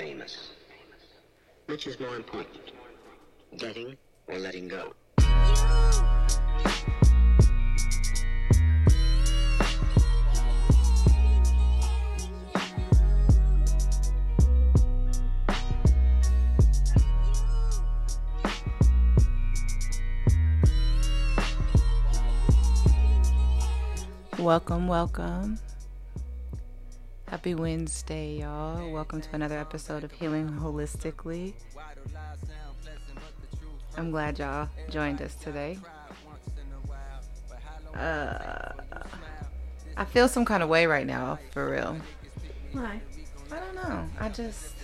famous. Which is more important, getting or letting go? Welcome, welcome. Happy Wednesday, y'all. Welcome to another episode of Healing Holistically. I'm glad y'all joined us today. Uh, I feel some kind of way right now, for real. Why? I don't know. I just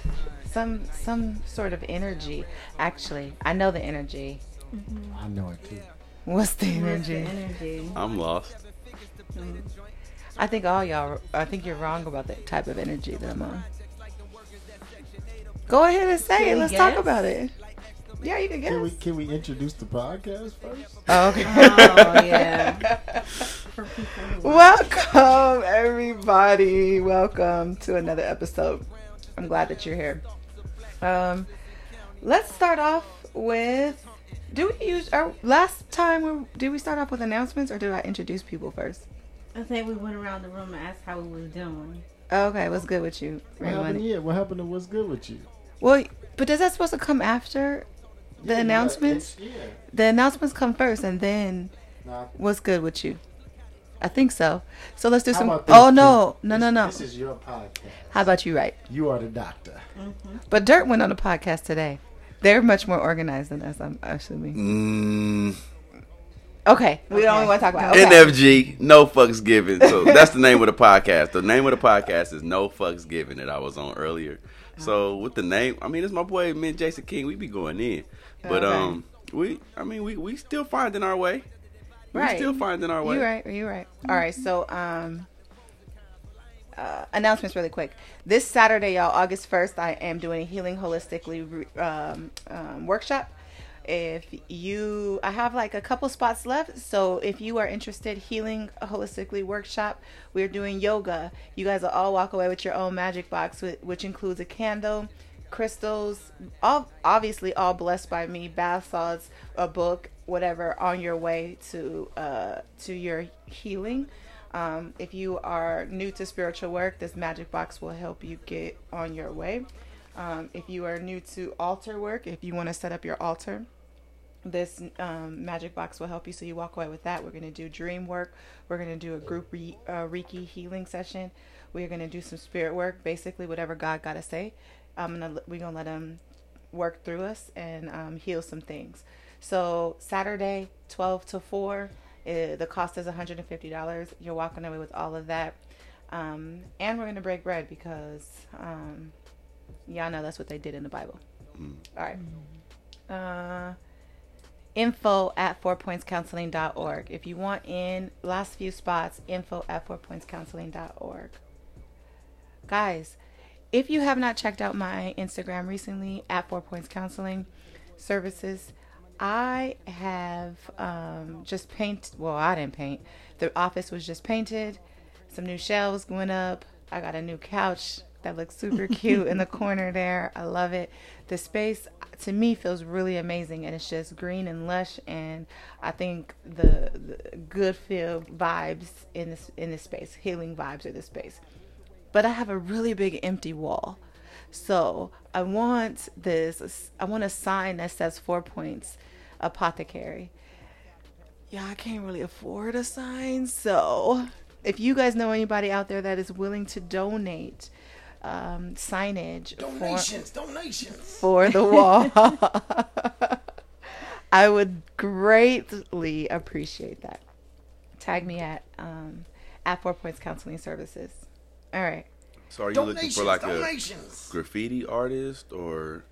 some some sort of energy. Actually, I know the energy. I know it too. What's the Where's the energy? energy? I'm lost. I think all y'all. I think you're wrong about the type of energy that I'm on. Go ahead and say Can it. Let's talk about it. Yeah, you can guess. Can we can we introduce the podcast first? Oh, okay. Oh yeah. For people who Welcome, everybody. Welcome to another episode. I'm glad that you're here. Um, let's start off with. Do we use our last time? We, did we start off with announcements, or did I introduce people first? I think we went around the room and asked how we was doing. Okay, what's good with you? What Raymond? happened? Yeah, what happened to what's good with you? Well, but is that supposed to come after the Yeah, announcements? it's- Yeah. The announcements come first, and then Nah, what's good with you? I think so. So let's do how some. about Oh no, no, no, no. This is your podcast. How about you? Right. You are the doctor. But Dirt went on a podcast today. They're much more organized than us. I'm assuming. Mm, Okay, we don't Okay. want to talk about. Okay. NFG, no fucks given. So that's the name of the podcast. The name of the podcast is No Fucks Given that I was on earlier. So with the name, I mean, it's my boy, me and Jason King. We be going in, but Okay. um, we, I mean, we we still finding our way. We Right. still finding our way. You right. You right. All right. So um, uh, announcements really quick. This Saturday, y'all, August first, I am doing a healing holistically re- um, um, workshop. If you, I have like a couple spots left. So if you are interested, healing holistically workshop, we're doing yoga. You guys will all walk away with your own magic box, which includes a candle, crystals, all obviously all blessed by me, bath salts, a book, whatever, on your way to uh, to your healing. Um, if you are new to spiritual work, this magic box will help you get on your way. Um, if you are new to altar work, if you want to set up your altar, this um, magic box will help you so you walk away with that. We're going to do dream work. We're going to do a group re- uh, reiki healing session. We're going to do some spirit work basically whatever god got to say. I'm gonna we're going to let him work through us and um, heal some things. So saturday 12 to 4 uh, the cost is $150 you're walking away with all of that. Um, and we're going to break bread because um, y'all know that's what they did in the bible. All right. Uh, info at fourpointscounseling.org. If you want in last few spots, info at fourpointscounseling.org. Guys, if you have not checked out my Instagram recently at Four Points Counseling Services, I have um, just paint. Well, I didn't paint. The office was just painted. Some new shelves going up. I got a new couch that looks super cute in the corner there. I love it. The space to me feels really amazing and it's just green and lush and I think the, the good feel vibes in this in this space, healing vibes of this space. But I have a really big empty wall. So I want this I want a sign that says four points apothecary. Yeah, I can't really afford a sign, so if you guys know anybody out there that is willing to donate um, signage Donations, donations. for the wall, I would greatly appreciate that. Tag me at um, at Four Points Counseling Services. All right, So are you looking for like a graffiti artist or?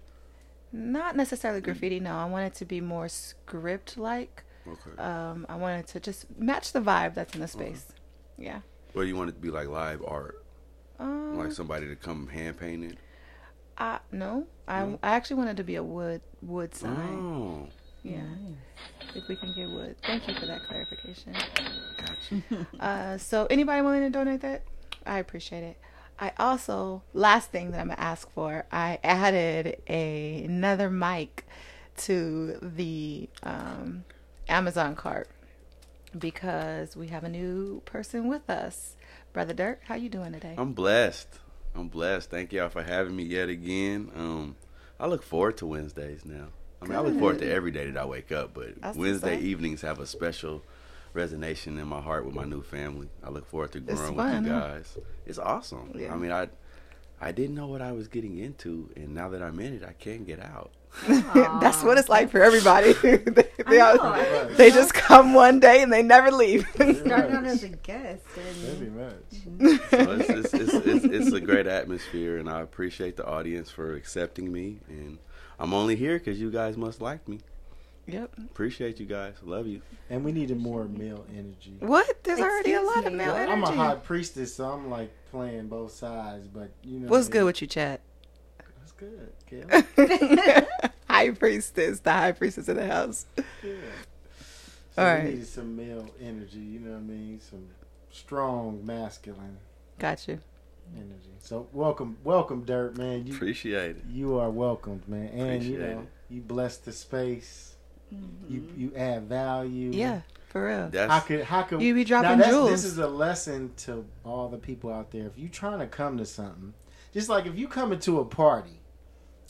not necessarily graffiti. No, I want it to be more script like. Okay. Um, I wanted to just match the vibe that's in the space. Yeah. Or you want it to be like live art, Um, like somebody to come hand paint it? I, no, I, I actually wanted to be a wood wood sign. Oh, Yeah. If we can get wood. Thank you for that clarification. gotcha. Uh, so anybody willing to donate that? I appreciate it. I also last thing that I'm gonna ask for. I added a, another mic to the um, Amazon cart because we have a new person with us. Brother Dirk, how you doing today? I'm blessed. I'm blessed. Thank y'all for having me yet again. Um, I look forward to Wednesdays now. I mean, I look forward to every day that I wake up, but That's Wednesday evenings have a special resonation in my heart with my new family. I look forward to growing fun, with you huh? guys. It's awesome. Yeah. I mean, I I didn't know what I was getting into, and now that I'm in it, I can't get out. That's what it's like for everybody. they, they, I all- know, I they just come one day and they never leave. Starting out as a guest. Very much. So it's, it's, it's, it's, it's a great atmosphere, and I appreciate the audience for accepting me. And I'm only here because you guys must like me. yep. Appreciate you guys. Love you. And we needed more male energy. What? There's already a Excuse lot of male Well, energy. I'm a high priestess, so I'm like playing both sides. But you know, What's good mean? with you, Chad? That's good. Kayla. high priestess, the high priestess of the house. Yeah. So All we needed some male energy. You know what I mean? Some strong masculine Got you. energy. So welcome, welcome, Dirt man. You Appreciate it. you are welcomed, man. And you Appreciate know, it. you bless the space. Mm-hmm. You you add value. Yeah, for real. How That's could how could You be dropping now jewels. This is a lesson to all the people out there. If you're trying to come to something, just like if you come into a party,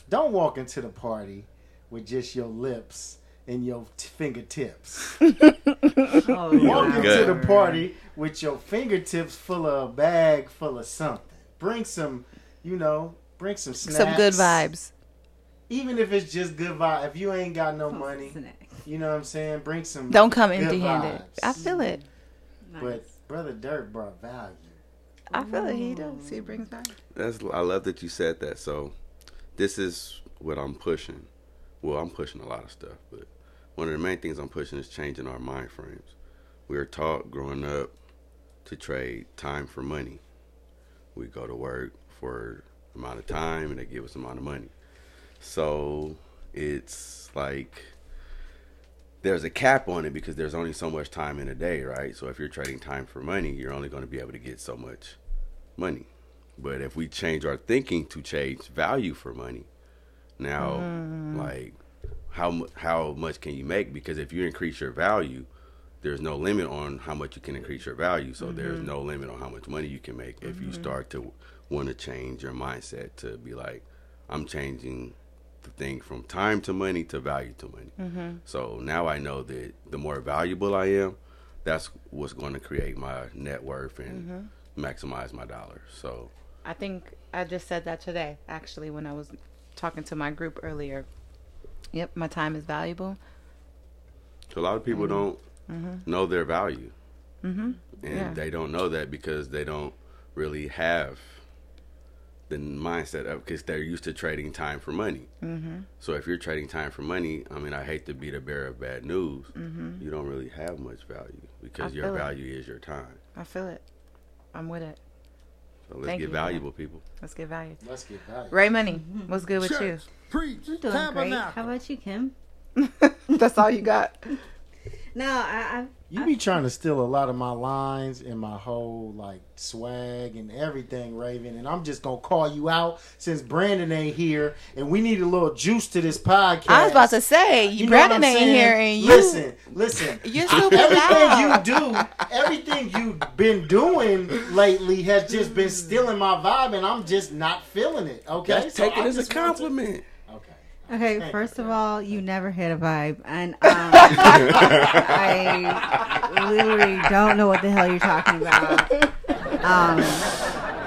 don't walk into the party with just your lips and your t- fingertips. oh, Walk into good. the party with your fingertips full of a bag full of something. Bring some, you know, bring some snacks. Some good vibes. Even if it's just good vibe. If you ain't got no money, Snack. you know what I'm saying. Bring some. Don't come good empty handed. vibes. I feel it. Nice. But brother Dirt brought value. I feel it. He does. He brings value. that's. I love that you said that. So, this is what I'm pushing. Well, I'm pushing a lot of stuff, but one of the main things I'm pushing is changing our mind frames. We are taught growing up to trade time for money. We go to work for amount of time, and they give us amount of money. So it's like there's a cap on it because there's only so much time in a day, right? So if you're trading time for money, you're only going to be able to get so much money. But if we change our thinking to change value for money, now mm-hmm. like how how much can you make? Because if you increase your value, there's no limit on how much you can increase your value. So there's mm-hmm. no limit on how much money you can make if you mm-hmm. start to want to change your mindset to be like, I'm changing the thing from time to money to value to money. So now I know that the more valuable I am, that's what's going to create my net worth and maximize my dollars. So I think I just said that today, actually, when I was talking to my group earlier. Yep, my time is valuable. So a lot of people don't know their value, Mm-hmm. and Yeah. they don't know that because they don't really have the mindset of because they're used to trading time for money. Mm-hmm. So if you're trading time for money, I mean, I hate to be the bearer of bad news. You don't really have much value because Mm-hmm. Your it. value is your time. I feel it. I'm with it. So let's Thank get you for that. valuable, people. Let's get value. Let's get value. Ray Money, what's good with Church, preach, I'm doing great. How about you, Kim? That's all you got. No, I, I You be trying to steal a lot of my lines and my whole like swag and everything, Raven. And I'm just gonna call you out since Brandon ain't here, and we need a little juice to this podcast. I was about to say, You Brandon ain't saying? here, and you listen, listen. you're super Everything you do, everything you've been doing lately has just been stealing my vibe, and I'm just not feeling it. Okay, That's So take it I as a just to- compliment. Okay. First of all, you never hit a vibe, and um, I literally don't know what the hell you're talking about. Um,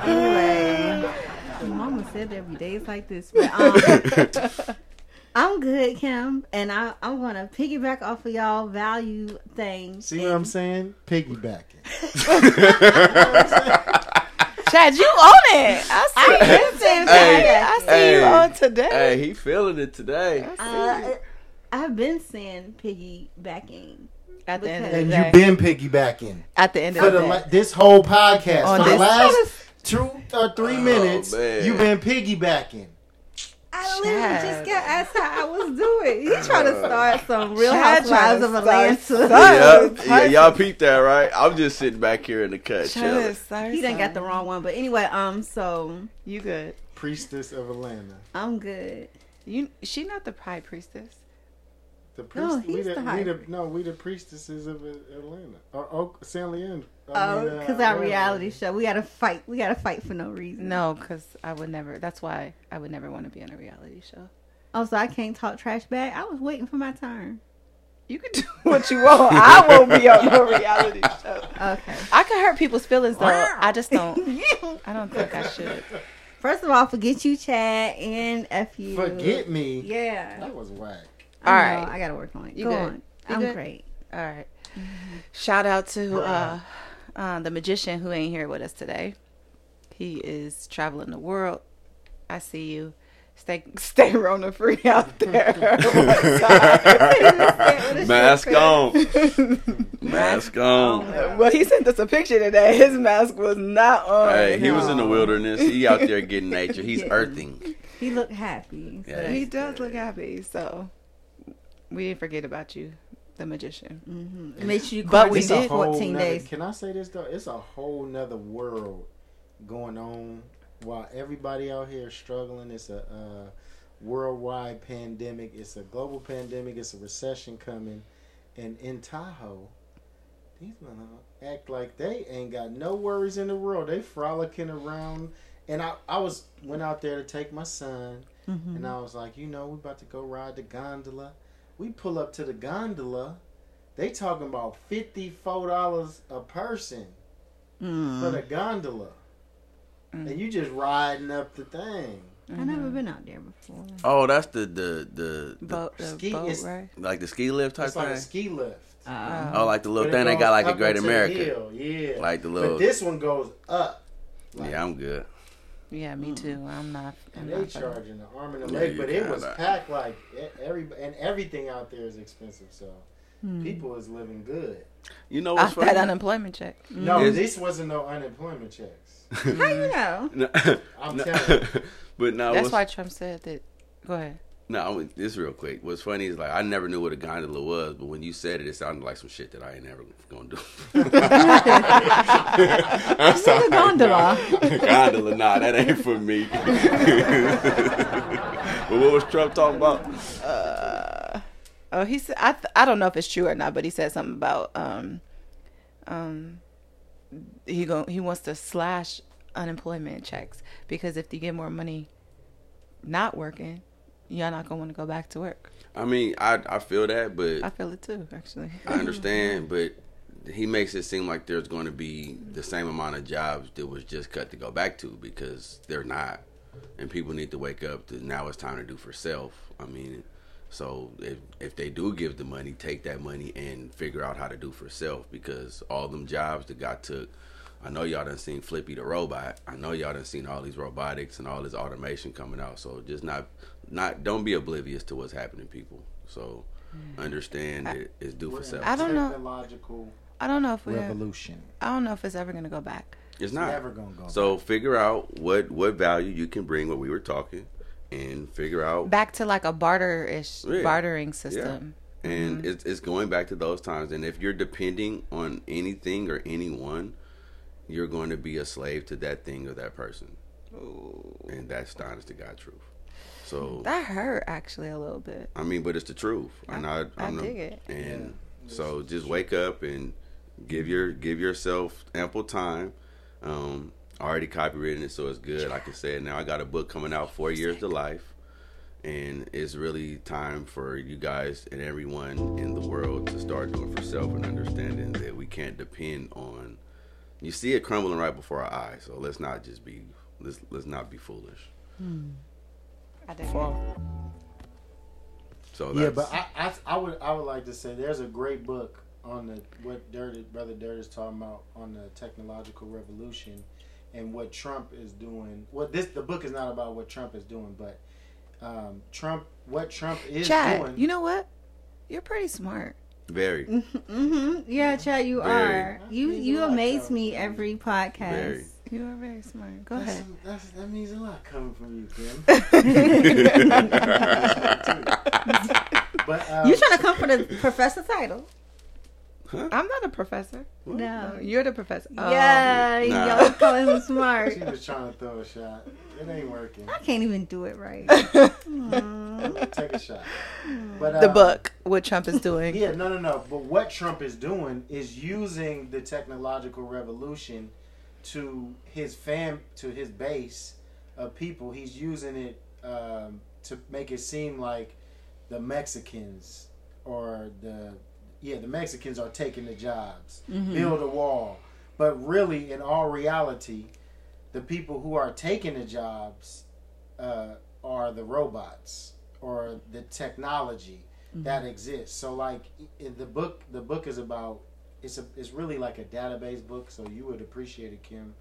anyway, Mama said there be days like this, but um, I'm good, Kim, and I, I'm gonna piggyback off of y'all value thing. See what I'm saying? Piggybacking. Chad, you on it. I see. I am saying Hey, I see hey, you on today. Hey, he feeling it today. Uh, I've been saying piggybacking. At the end of the And day. you've been piggybacking. At the end for of the the la- this whole podcast On for the this- last two or three minutes, man. you've been piggybacking. I literally Chad. just got asked how I was doing. He trying to start some Real Chad Housewives tryna of start Atlanta. something. yeah, yeah, y'all peeped that, right? I'm just sitting back here in the cut, chilling. Chad, He done got the wrong one, but anyway, um, so You good? Priestess of Atlanta. I'm good. You? She not the high priestess. The No, priest, we, he's the, the we the no, we the priestesses of Atlanta or Oak, San Leandro. I Oh, mean, uh, because our reality show, we gotta fight. We gotta fight for no reason. No, because I would never. That's why I would never want to be on a reality show. Oh, so I can't talk trash back. I was waiting for my turn. You can do what you want. I won't be on no reality show. Okay. I can hurt people's feelings though. I just don't. I don't think I should. First of all, forget you, Chad, and f you. Forget me. Yeah. That was whack. I All know, right. I gotta work on it. You Go good? on. You I'm good? great. All right. Shout out to uh, uh, the magician who ain't here with us today. He is traveling the world. I see you. Stay stay Rona free out there. Mask on. Mask on. well, he sent us a picture today. His mask was not on. Hey, he was in the wilderness. He out there getting nature. He's Yeah. earthing. He looked happy. so Yeah, He does good. look happy. So we didn't forget about you, the magician. Mhm. Make sure you But we quarantine It's a did- 14 nother- days. Can I say this though? It's a whole nother world going on while everybody out here is struggling. It's a uh, worldwide pandemic. It's a global pandemic. It's a recession coming, and in Tahoe, these men act like they ain't got no worries in the world. They frolicking around. And I, I was went out there to take my son, Mhm. and I was like, you know, we about to go ride the gondola. We pull up to the gondola. They talking about fifty four dollars a person Mm. for the gondola, Mm. and you just riding up the thing. I've never been out there before. Oh, that's the the the, the Boat, the ski boat, is- right? like the ski lift type It's like a thing. ski lift. Uh, Oh, like the little thing they got like a Great into the America. hill, Yeah, Like the little. but this one goes up. Like, Yeah, I'm good. Yeah, me too. I'm not. I'm And they not fucking- charging the arm and the Yeah, leg, you but it was kinda- packed like e- every and everything out there is expensive. So hmm. people is living good. You know Off what's that funny? unemployment check. No, Is- this wasn't no unemployment checks. How you know? No, I'm no, telling but no, That's why Trump said that. Go ahead. No, I mean, this real quick. What's funny is like I never knew what a gondola was, but when you said it, it sounded like some shit that I ain't never gonna do. That's What's a gondola? gondola, nah, that ain't for me. but what was Trump talking about? Uh, oh, he said. I th- I don't know if it's true or not, but he said something about um, um, he go he wants to slash unemployment checks because if you get more money not working, you're not gonna want to go back to work. I mean, I I feel that, but I feel it too, actually. I understand, but he makes it seem like there's going to be the same amount of jobs that was just cut to go back to because they're not, and people need to wake up to now it's time to do for self. I mean, so if if they do give the money, take that money and figure out how to do for self because all them jobs that got took. I know y'all done seen Flippy the robot. I know y'all done seen all these robotics and all this automation coming out. So just not not don't be oblivious to what's happening, people. So mm. understand that it's due for self. I don't know. Technological I don't know if we. revolution. I don't know if it's ever gonna go back. It's not. ever gonna go. So figure out what what value you can bring. What we were talking, and figure out. Back to like a barter ish Yeah. bartering system. And mm-hmm. it's it's going back to those times. And if you're depending on anything or anyone, you're going to be a slave to that thing or that person. And that's the honest to God truth. So That hurt actually a little bit. I mean, but it's the truth, and I I I'm dig it. And so just wake up and give your give yourself ample time. Um, I already copywritten it, so it's good. Like I said, now I got a book coming out, Four Years to Life, and it's really time for you guys and everyone in the world to start doing for self and understanding that we can't depend on. You see it crumbling right before our eyes, so let's not just be let's let's not be foolish. I dig it. So yeah, but I, I I would I would like to say there's a great book on the what Dirt brother Dirt is talking about on the technological revolution and what Trump is doing. What this the book is not about what Trump is doing, but um, Trump what Trump is Chad, doing. you know what? You're pretty smart. Very. Mm-hmm. Yeah, Chad, you Very. are. You you amaze of- me every podcast. Very. You are very smart. Go That's, ahead. that's, that means a lot coming from you, Kim. but um, You trying to come for the professor title? I'm not a professor. No. You're the professor. Oh. Yeah, Nah. y'all calling him smart. she was trying to throw a shot. It ain't working. I can't even do it right. Take a shot. But The uh, book, what Trump is doing. Yeah, no, no, no. But what Trump is doing is using the technological revolution to his fam, to his base of people. He's using it um, to make it seem like the Mexicans or the yeah the Mexicans are taking the jobs, build a wall. But really, in all reality, the people who are taking the jobs uh, are the robots or the technology that exists. So, like in the book, the book is about it's a it's really like a database book. So you would appreciate it, Kim.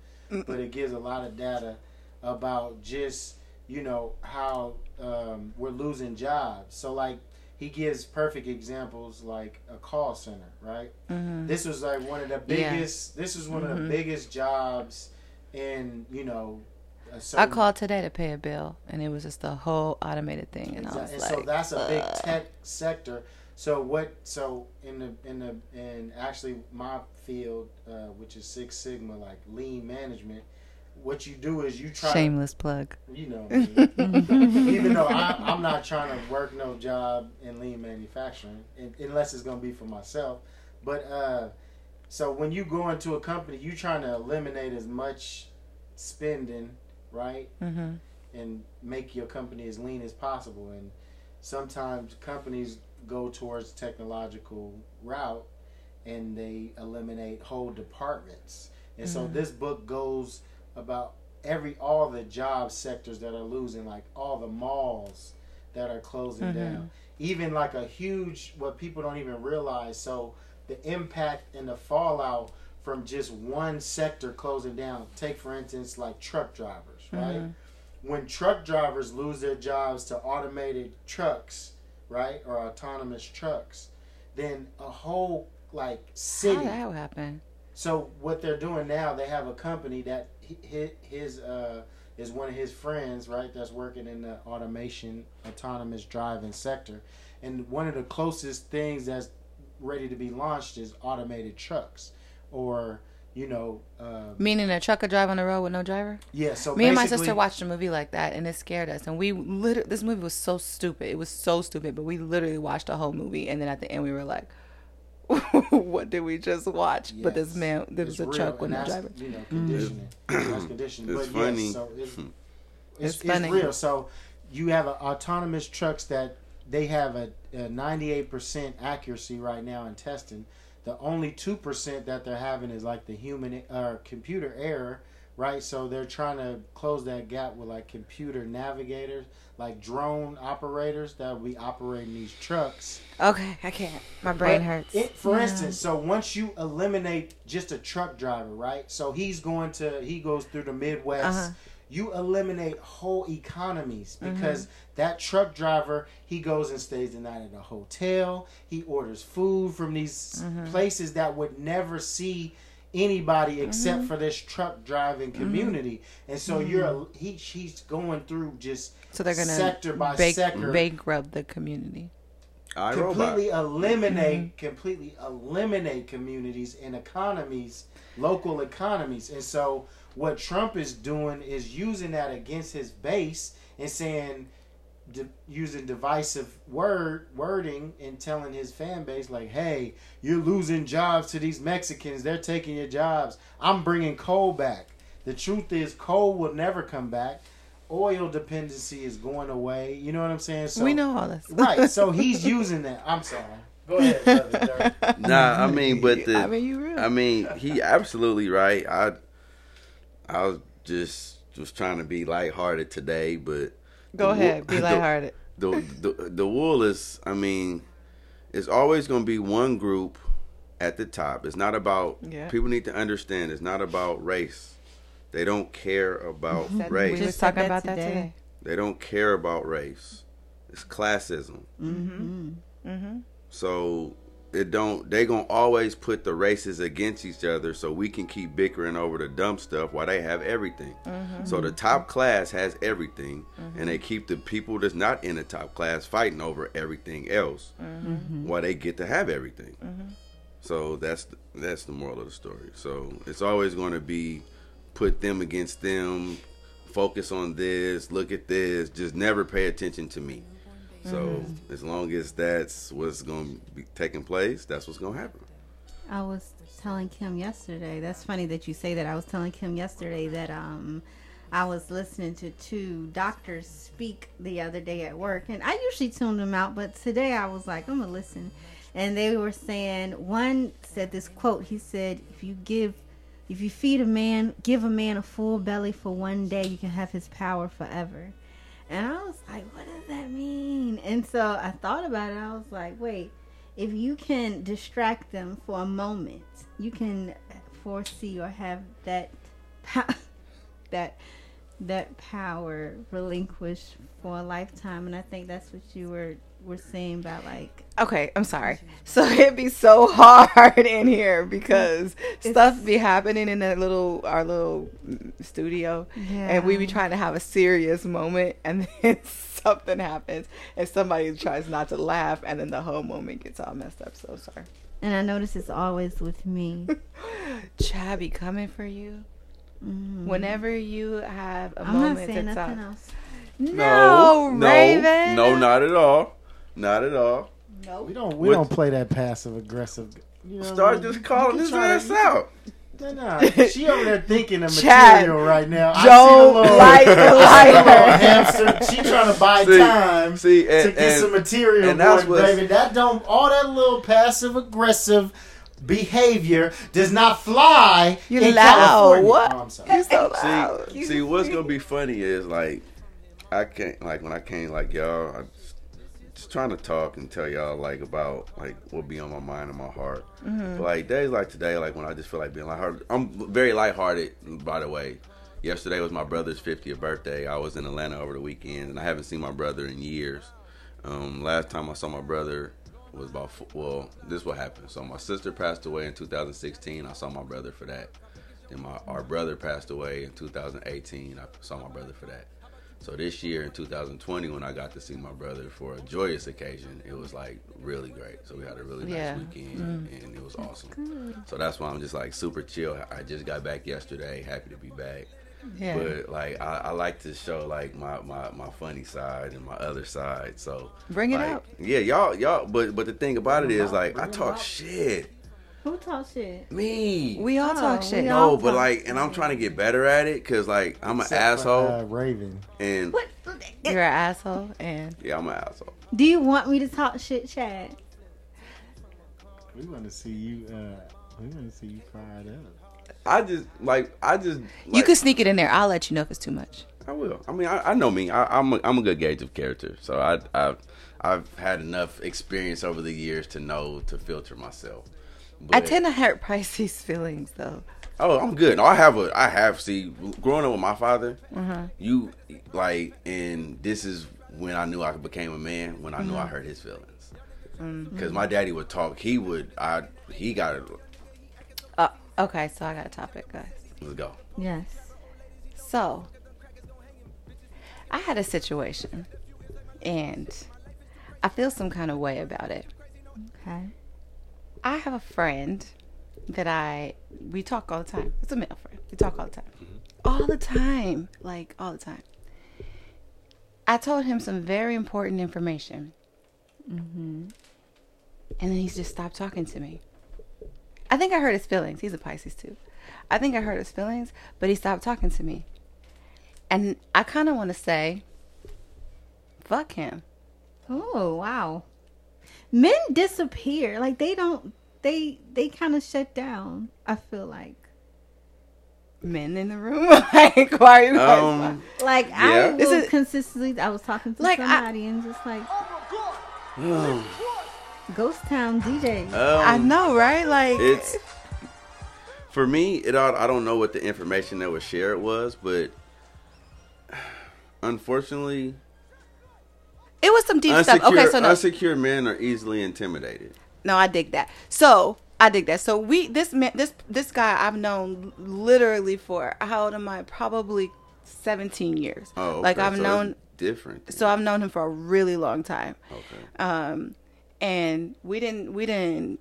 But it gives a lot of data about just you know how um, we're losing jobs. So like he gives perfect examples like a call center, right? Mhm. This was like one of the Yeah. biggest. This is one of the Mhm. biggest jobs in you know. I called today to pay a bill, and it was just a whole automated thing, and I was And like, so that's a big tech sector. So what? So in the in the in actually my field, uh, which is Six Sigma, like lean management, what you do is you try. shameless plug. You know, me. even though I, I'm not trying to work no job in lean manufacturing, unless it's gonna be for myself. But uh, so when you go into a company, you're trying to eliminate as much spending, right? hmm and make your company as lean as possible. And sometimes companies go towards technological route and they eliminate whole departments. And so Mhm. this book goes about every all the job sectors that are losing, like all the malls that are closing Mhm. down. Even like a huge what people don't even realize. So the impact and the fallout from just one sector closing down. Take for instance like truck drivers, right? Mhm. when truck drivers lose their jobs to automated trucks, right, or autonomous trucks, then a whole like city. How that happen? So what they're doing now, they have a company that his, his uh, is one of his friends, right, that's working in the automation, autonomous driving sector, and one of the closest things that's ready to be launched is automated trucks, or you know, uh, Meaning a truck could drive on the road with no driver? yeah. So Me and my sister watched a movie like that, and it scared us. And we literally, this movie was so stupid. It was so stupid, but we literally watched the whole movie, and then at the end, we were like, "What did we just watch?" But this man, there It's was a truck with no driver. You know, conditioning. that's conditioning. It's but funny. Yes, so it's, it's, It's it's, funny. real. So you have a, autonomous trucks that they have a, a 98% accuracy right now in testing. The only 2% that they're having is like the human or computer error, right? So they're trying to close that gap with like computer navigators, like drone operators that will be operating these trucks. Okay, I can't. My brain But hurts. It, for Yeah. instance, so once you eliminate just a truck driver, right? So he's going to he goes through the Midwest. Uh-huh. You eliminate whole economies Mm-hmm. because that truck driver he goes and stays the night at a hotel. He orders food from these Mm-hmm. places that would never see anybody except Mm-hmm. for this truck driving community. And so you're he he's going through just so they're gonna sector by bank- sector bankrupt the community. I completely robot. eliminate Mm-hmm. completely eliminate communities and economies local economies and so what trump is doing is using that against his base and saying de- using divisive word wording and telling his fan base like hey you're losing jobs to these mexicans they're taking your jobs i'm bringing coal back the truth is coal will never come back oil dependency is going away you know what i'm saying so we know all this, Right. So he's using that. I'm sorry. Go ahead, brother. Nah, I mean, but the I mean, you real. I mean, he absolutely right. I I was just was trying to be lighthearted today, but Go ahead, wo- be the- lighthearted. The, the the wool is. I mean, it's always going to be one group at the top. It's not about. Yeah. People need to understand. It's not about race. They don't care about Said- race. We Just talking about that today. today. They don't care about race. It's classism. Mm-hmm. Mm-hmm. So it don't they gonna always put the races against each other so we can keep bickering over the dumb stuff while they have everything. Mm-hmm. So the top class has everything and they keep the people that's not in the top class fighting over everything else mm-hmm. while they get to have everything. Mm-hmm. So that's that's the moral of the story. So it's always going to be put them against them, focus on this, look at this, just never pay attention to me. So as long as that's what's going to be taking place, that's what's going to happen. I was telling Kim yesterday. That's funny that you say that. I was telling Kim yesterday that um I was listening to two doctors speak the other day at work, and I usually tune them out, but today I was like, I'm gonna listen. And they were saying one said this quote. He said, "If you give, if you feed a man, give a man a full belly for one day, you can have his power forever." And I was like, what does that mean? And so I thought about it. I was like, wait, if you can distract them for a moment, you can foresee or have that that that power relinquished for a lifetime. And I think that's what you were were saying about like Okay, I'm sorry. So it'd be so hard in here because stuff be happening in that little our little studio, and we be trying to have a serious moment, and then something happens, and somebody tries not to laugh, and then the whole moment gets all messed up. So sorry. and I notice it's always with me. Chad be coming for you. Mhm. Whenever you have a I'm not moment saying to talk. nothing else. No, Raven. no, not at all, not at all. No, we don't we What- don't play that passive aggressive. You know what I Start mean? just calling You his ass to- out. No, no. She over there thinking of Chad, material right now. I Don't see the little, light the I see the little lighter. hamster. She trying to buy See, time see, to get and- some material and that's going, what's- baby. That don't all that little passive aggressive behavior does not fly You in loud. California. What? Oh, I'm sorry. You so loud. See, see, what's gonna be funny is like, I can't like when I came like y'all, I just, trying to talk and tell y'all like about like what be on my mind and my heart. But, like days like today, like when I just feel like being lighthearted, I'm very lighthearted. By the way, yesterday was my brother's 50th birthday. I was in Atlanta over the weekend, and I haven't seen my brother in years. Um, last time I saw my brother was about fo- well, this what happened. So my sister passed away in 2016. I saw my brother for that. Then my our brother passed away in 2018. I saw my brother for that. So this year in 2020, when I got to see my brother for a joyous occasion, it was like really great. So we had a really nice Yeah. weekend, and it was awesome. So that's why I'm just like super chill. I just got back yesterday, happy to be back. Yeah. But like I, I like to show like my, my, my funny side and my other side. So Bring it like, out. Yeah, y'all y'all. But but the thing about it is like I talk out. shit. Who talks shit? Me. We all Oh, talk we shit. all- no, but talk like, and I'm trying to get better at it because like I'm an Except for, asshole uh, Raven. and What? You're an asshole, and yeah, I'm an asshole. Do you want me to talk shit, Chad? We want to see you. Uh, we want to see you fired up. I just like I just you like, can sneak it in there. I'll let you know if it's too much. I will. I mean, I, I know me. I, I'm a, I'm a good gauge of character. So I I I've had enough experience over the years to know to filter myself. I tend to hurt Pisces' feelings though. Oh, I'm good. No, I have a. I have. See, growing up with my father, Mm-hmm. you like, and this is when I knew I became a man. When I knew Mm-hmm. I hurt his feelings, because my daddy would talk. He would. I. He got it. Uh, okay, so I got a topic, guys. Let's go. Yes. So, I had a situation, and I feel some kind of way about it. Okay. I have a friend that I we talk all the time. It's a male friend. We talk all the time. Mm-hmm. All the time. Like all the time. I told him some very important information. Mm-hmm. And then he's just stopped talking to me. I think I hurt his feelings. He's a Pisces too. I think I hurt his feelings, but he stopped talking to me. And I kind of want to say, fuck him. Oh wow. Men disappear. Like they don't. They they kind of shut down. I feel like. Men in the room? like, why are you guys Um, Like Yeah. I This is- consistently. I was talking to Like, I- somebody and just like Ghost Town DJ. I um, know, right? Like, It's for me. It. all- I don't know what the information that was shared was, but unfortunately, It was some deep unsecure, stuff. Okay, so no, unsecure men are easily intimidated. no, I dig that. So I dig that. So we this man this this guy I've known literally for how old am I? Probably seventeen years. Oh, okay. like I've so known. different. So I've known him for a really long time. okay. Um, and we didn't we didn't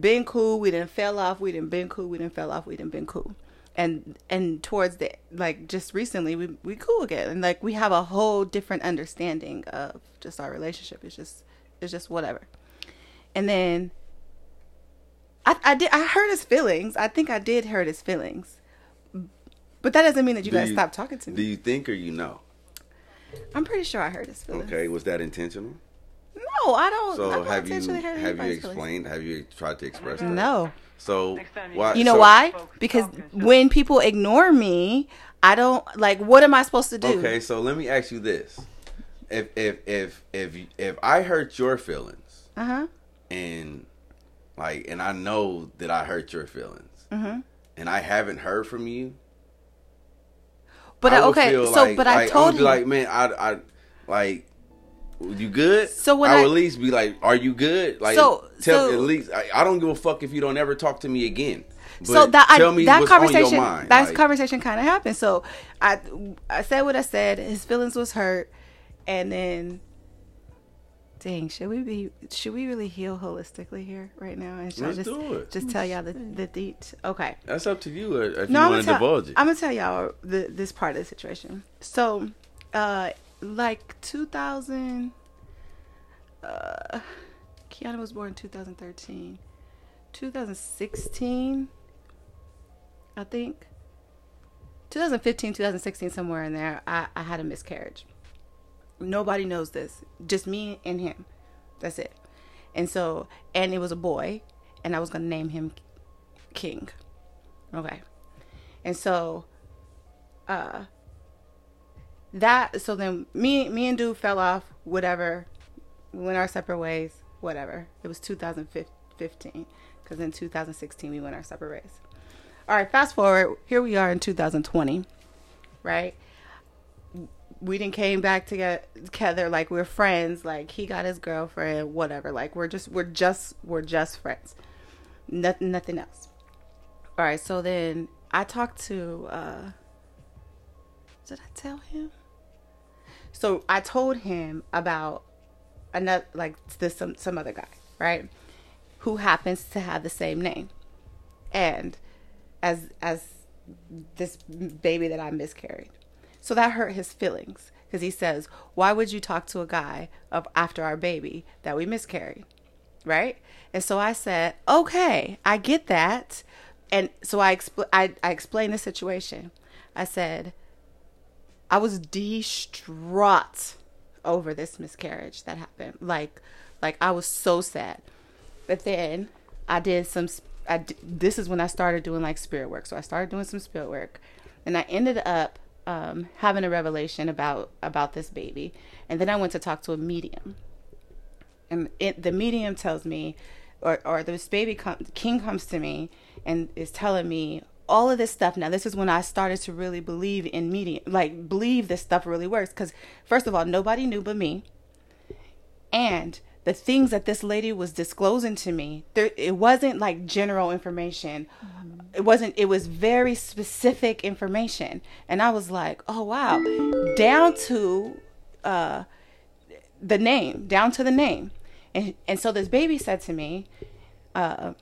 been cool. We didn't fell off. We didn't been cool. We didn't fell off. We didn't been cool. And and towards the like just recently we we cool again. And like we have a whole different understanding of just our relationship. It's just it's just whatever. And then I I did I hurt his feelings. I think I did hurt his feelings. But that doesn't mean that you Do gotta you- stop talking to me. Do you think or you know? I'm pretty sure I hurt his feelings. Okay, was that intentional? No, I don't. I So don't have you have you anybody's feelings. explained? Have you tried to express that? No. So you- why? You know so- why? Because when people ignore me, I don't like. What am I supposed to do? Okay, so let me ask you this: if if if if if I hurt your feelings Uh huh. and like and I know that I hurt your feelings Mhm. and I haven't heard from you, But I would okay, feel so like- but I like, told I'm him. like, man, I I like. You good? So when I I- would at least be like, "Are you good?" Like, So- tell so- at least. I, I don't give a fuck if you don't ever talk to me again. so that tell me that what's conversation that Like, conversation kind of happened. So I I said what I said. His feelings was hurt, and then. Dang, should we be? Should we really heal holistically here right now? And should Let's I just do it. just tell y'all the the deet? Okay. That's up to you uh, if No, you I'm want gonna, divulge tell, it. I'm gonna tell y'all the, this part of the situation. So, uh, like 2000, uh, Kiana was born in 2013. 2016, I think. 2015, 2016, somewhere in there, I, I had a miscarriage. Nobody knows this, just me and him. That's it. And so, and it was a boy, and I was gonna name him King. Okay. And so uh that so then me me and dude fell off, whatever. We went our separate ways, whatever. It was 2015 cuz in 2016 we went our separate ways. All right, fast forward, here we are in 2020, right? We didn't came back together like we're friends, like he got his girlfriend, whatever. Like we're just we're just we're just friends. Nothing nothing else. All right, so then I talked to. uh Did I tell him? So I told him about another, like this some some other guy, right, who happens to have the same name, and as as this baby that I miscarried. So that hurt his feelings because he says, "Why would you talk to a guy of after our baby that we miscarried?" right? And so I said, okay, I get that. And so I, expl- I, I explained the situation. I said, I was distraught over this miscarriage that happened. Like, like I was so sad. But then I did some. I d- this is when I started doing like spirit work. So I started doing some spirit work, and I ended up um, having a revelation about about this baby. And then I went to talk to a medium and it, the medium tells me or, or this baby com- king comes to me and is telling me all of this stuff. Now this is when i started to really believe in medium like believe this stuff really works. Because first of all nobody knew but me. And the things that this lady was disclosing to me there it wasn't like general information. It wasn't it was very specific information. And i was like oh wow. Down to uh the name down to the name. And and so this baby said to me uh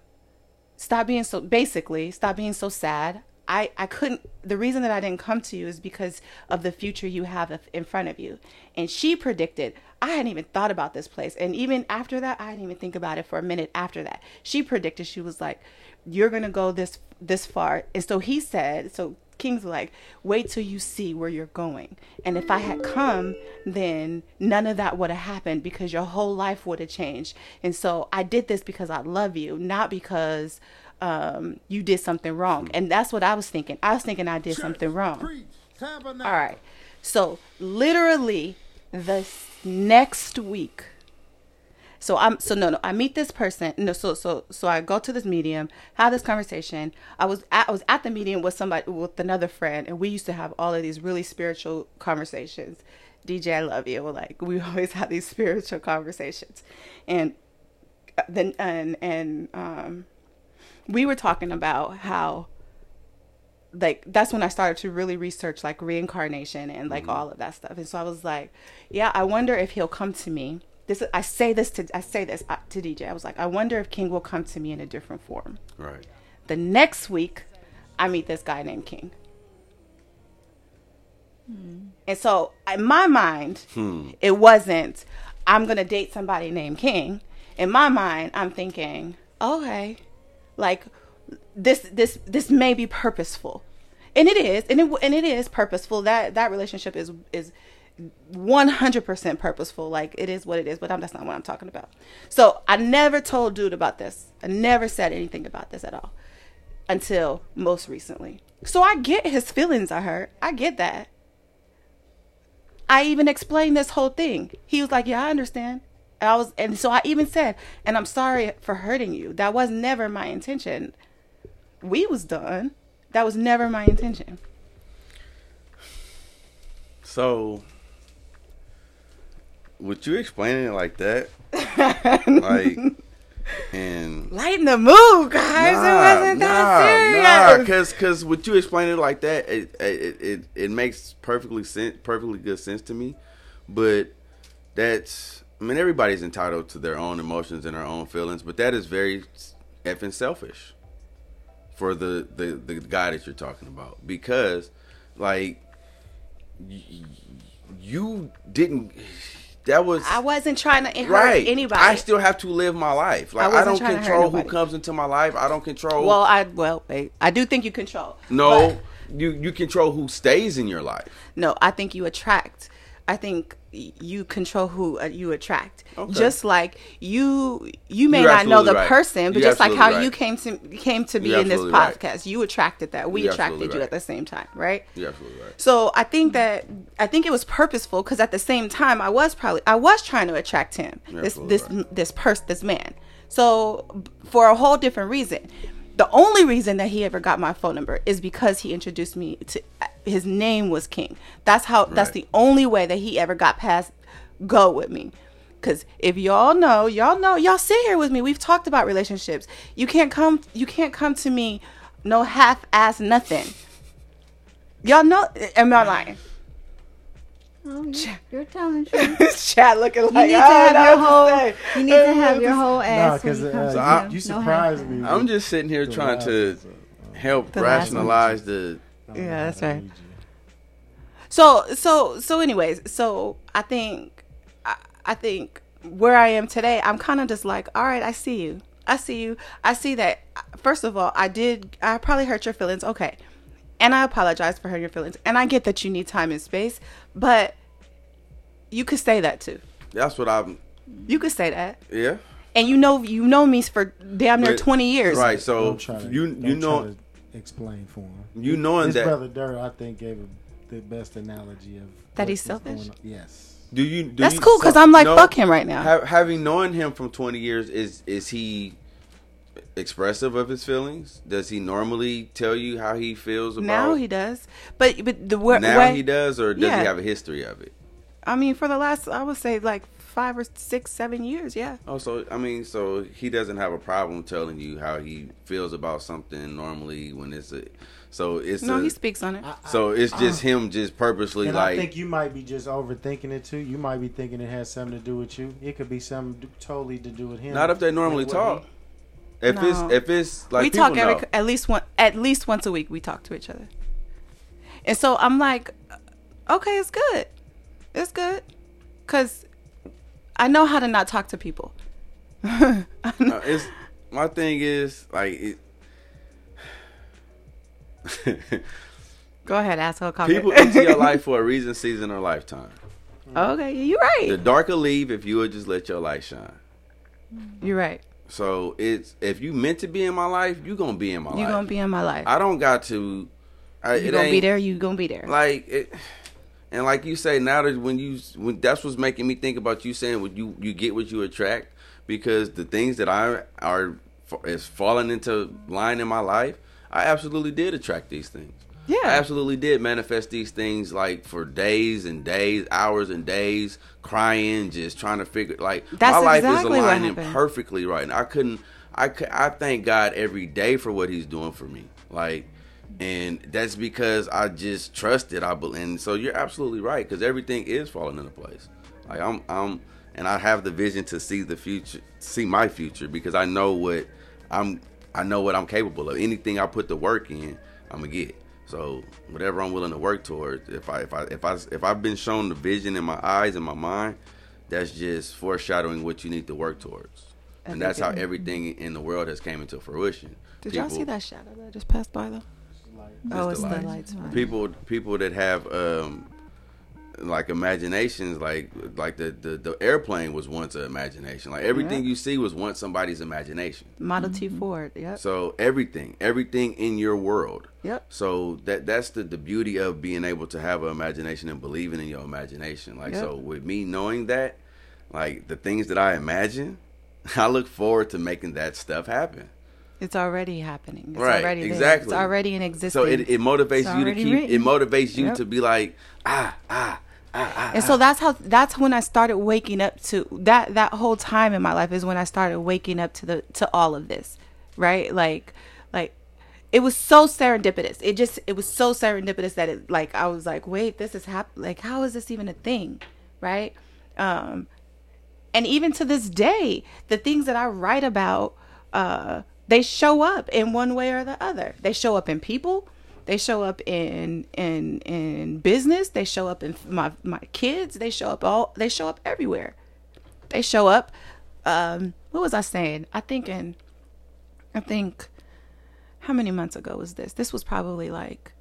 stop being so basically stop being so sad. I i couldn't the reason that i didn't come to you is because of the future you have in front of you. And she predicted i hadn't even thought about this place. And even after that i didn't even think about it for a minute after that. She predicted she was like you're gonna go this this far. And so he said so king's like wait till you see where you're going. And if i had come then none of that would have happened because your whole life would have changed. And so i did this because i love you not because um, you did something wrong. And that's what i was thinking. I was thinking i did something wrong. all right. So literally the next week so I'm so no no I meet this person no so so so I go to this medium have this conversation I was at, I was at the medium with somebody with another friend and we used to have all of these really spiritual conversations DJ I love you like we always have these spiritual conversations and then and and um, we were talking about how like that's when I started to really research like reincarnation and like all of that stuff. And so I was like, yeah, I wonder if he'll come to me. This I say this to I say this uh, to DJ. I was like, I wonder if King will come to me in a different form. Right. The next week, I meet this guy named King. And so, in my mind, it wasn't, I'm going to date somebody named King. In my mind, I'm thinking, okay, like this, this, this may be purposeful. And it is, and it, and it is purposeful. That, that relationship is, is 100% purposeful. Like it is what it is, but I'm, that's not what I'm talking about. So I never told dude about this. I never said anything about this at all until most recently. So I get his feelings are hurt. I get that. I even explained this whole thing. He was like, "Yeah, I understand." And I was, and so I even said, "And I'm sorry for hurting you. That was never my intention. We was done. That was never my intention." So, would you explain it like that? like, and Lighten the mood, guys. it wasn't that serious. because because would you explain it like that? It it, it it makes perfectly sense, perfectly good sense to me. But that's I mean everybody's entitled to their own emotions and their own feelings, but that is very effing selfish for the the the guy that you're talking about because like y- you didn't that was I wasn't trying to hurt right anybody. I still have to live my life. Like I, wasn't don't trying to hurt control who comes into my life. I don't control. well, I well, wait, I do think you control. no, you you control who stays in your life. No, I think you attract. I think you control who uh, you attract. Okay. Just like you, you may You're not know the right. person, but You're just like how absolutely you came to came to be You're in this absolutely right. podcast, you attracted that. We attracted you at the same time, right? You're absolutely right. So I think that I think it was purposeful because at the same time I was probably I was trying to attract him this this right. this person this man. So for a whole different reason. The only reason that he ever got my phone number is because he introduced me to his name was King. That's how that's the only way that he ever got past go with me. Cause if y'all know, y'all know, y'all sit here with me. We've talked about relationships. You can't come you can't come to me no half ass nothing. Y'all know am I lying? Oh, you're, you're telling the truth. Chat looking like You need to have don't your whole. what say. You need to have your whole ass. because when you come uh, to I- you surprised half-ass. me. I'm just sitting here trying to help The rationalize the. I Yeah, that's right. read. So so so anyways, so I think I, I think where I am today, I'm kind of just like, all right, I see you. I see you. I see that first of all, I did I probably hurt your feelings. Okay. And I apologize for hurting your feelings. And I get that you need time and space, but you could say that too. That's what I'm. You could say that. Yeah. And you know you know me for damn near But- 20 years. Right. So to, you you know try explain for him. you knowing that His that brother Dirt, I think, gave the best analogy of That he's was selfish? Yes. Do you? Do That's you- cool cuz so- I'm like no, fuck him right now. ha- having known him from 20 years, is is he expressive of his feelings? Does he normally tell you how he feels about? now he does. But but the wor- now way he does, or does Yeah. he have a history of it? I mean, for the last, I would say like five or six, seven years. Yeah. Oh, so I mean, so he doesn't have a problem telling you how he feels about something normally when it's a. So it's No, a, he speaks on it. So it's just him, just purposely And like. I think you might be just overthinking it too. You might be thinking it has something to do with you. It could be something totally to do with him. not if they normally Like talk. If No. it's if it's like we talk every know. at least one at least once a week. We talk to each other, and so I'm like, okay, it's good, it's good, cause I know how to not talk to people. Know- Uh, it's my thing is like it, Go ahead, asshole. Call people into your life for a reason, season, or lifetime. okay, you're right. The darker leave if you would just let your light shine. You're right. So it's if you meant to be in my life, you gonna be in my life. You're gonna be in my life. I don't got to. I, you gonna be there. You gonna be there. Like it, and like you say now that when you when that's what's making me think about you saying what you you get what you attract because the things that I are is falling into line in my life, I absolutely did attract these things. Yeah. I absolutely did manifest these things like for days and days, hours and days, crying, just trying to figure like That's my life exactly is aligning perfectly right. And I couldn't. I I thank God every day for what He's doing for me. Like. And that's because I just trusted. I believe, and so you're absolutely right because everything is falling into place. Like I'm, I'm, and I have the vision to see the future, see my future because I know what I'm, I know what I'm capable of. Anything I put the work in, I'm gonna get. So whatever I'm willing to work towards, if I, if I, if I, if I've been shown the vision in my eyes and my mind, that's just foreshadowing what you need to work towards. And that's how everything in the world has came into fruition. Did y'all see that shadow that just passed by though? Oh, the it's the lights. lights. fine. people people that have um like imaginations like like the, the the airplane was once an imagination like everything Yeah. you see was once somebody's imagination Model T Ford. Yep. so everything everything in your world Yep. so that that's the the beauty of being able to have an imagination and believing in your imagination like Yep. so with me knowing that like the things that i imagine i look forward to making that stuff happen It's already happening. It's Right, already there. exactly. It's already in existence. so it, it motivates you to keep it motivates you Yep. to be like ah ah ah ah and so that's how that's when I started waking up to that that whole time in my life is when I started waking up to the to all of this, right? Like like it was so serendipitous. It just it was so serendipitous that it like I was like, wait, this is hap- like how is this even a thing, right? Um and even to this day, the things that I write about uh they show up in one way or the other. They show up in people, they show up in in in business, they show up in my my kids, they show up all they show up everywhere. They show up um what was I saying? I think in I think how many months ago was this? This was probably like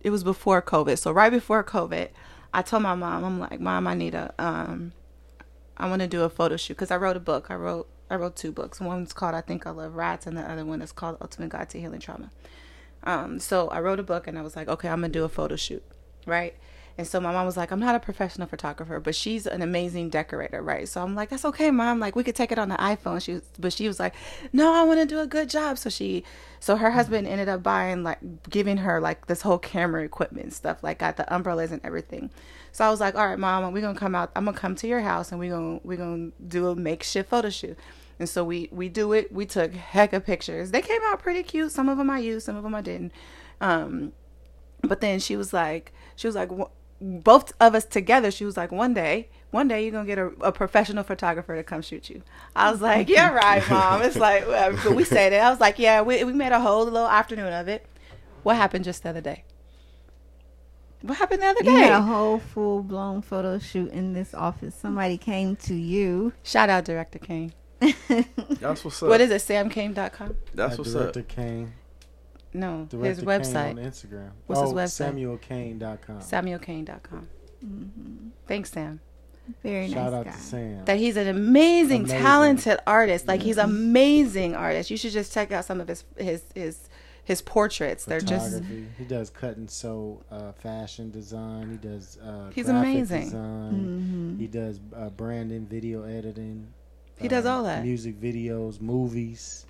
it was before COVID. So right before COVID, I told my mom, I'm like, "Mom, I need a um I want to do a photo shoot because I wrote a book. I wrote I wrote two books. One's called I Think I Love Rats, and the other one is called Ultimate Guide to Healing Trauma. Um, so I wrote a book, and I was like, okay, I'm gonna do a photo shoot, right? And so my mom was like, I'm not a professional photographer, but she's an amazing decorator, right? So I'm like, that's okay, mom. Like we could take it on the iPhone. She was, but she was like, no, I want to do a good job. So she, so her husband ended up buying like giving her like this whole camera equipment stuff, like got the umbrellas and everything. So I was like, all right, mom, we're gonna come out. I'm gonna come to your house and we're gonna we're gonna do a makeshift photo shoot. And so we we do it. We took heck of pictures. They came out pretty cute. Some of them I used, some of them I didn't. Um, but then she was like, she was like, both of us together. She was like, one day, one day you're gonna get a, a professional photographer to come shoot you. I was like, yeah, right, mom. It's like, whatever. But we said it. I was like, yeah, we we made a whole little afternoon of it. What happened just the other day? What happened the other day? You had a whole full blown photo shoot in this office. Somebody came to you. Shout out Director Kane. That's what's up. What is it? SamKane.com? That's what's Director up. Kane. No, Director his Kane website. on Instagram. What's his oh, website? SamuelKane.com. SamuelKane.com. Mm-hmm. Thanks, Sam. Very Shout nice out guy. to Sam. That he's an amazing, Amazing. talented artist. Like he's mm-hmm. amazing artist. You should just check out some of his his his his portraits. They're just He does cut and sew, uh, fashion design. He does. Uh, He's graphic amazing. Design. He does uh, branding, video editing. He does uh, all that. Music videos, movies,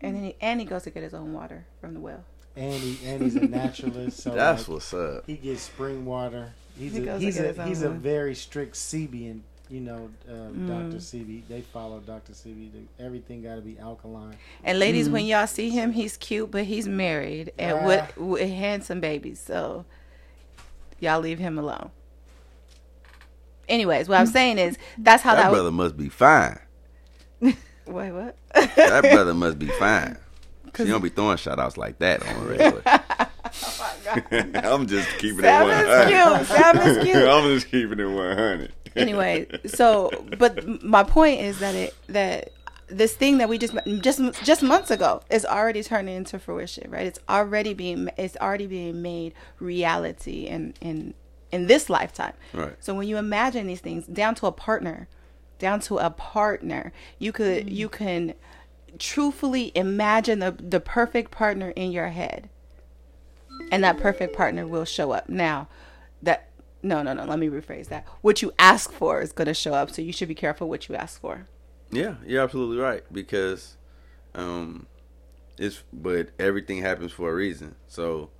and then he, and he goes to get his own water from the well. and he and he's a naturalist. So That's like, what's up. he gets spring water. He's He a goes to he's get a his own he's a one. very strict Sebi you know, uh, Mm. Dr. Sebi. They follow Dr. Sebi. Everything got to be alkaline. And ladies, Mm-hmm. when y'all see him, he's cute, but he's married and Ah. with, with handsome babies. So y'all leave him alone. Anyways, what I'm saying is that's how That that, brother must be fine. Wait, what? That brother must be fine. She don't be throwing shout outs like that on the regular. I'm just keeping it Sam 100. is cute. Sam is cute. I'm just keeping it 100. Anyway, so but my point is that it that this thing that we just just just months ago is already turning into fruition, right? It's already being it's already being made reality in in in this lifetime. Right. So when you imagine these things down to a partner, down to a partner, you could mm. you can truthfully imagine the the perfect partner in your head. And that perfect partner will show up. Now, that no, no, no, let me rephrase that. What you ask for is going to show up, so you should be careful what you ask for. Yeah, you're absolutely right because um it's but everything happens for a reason. So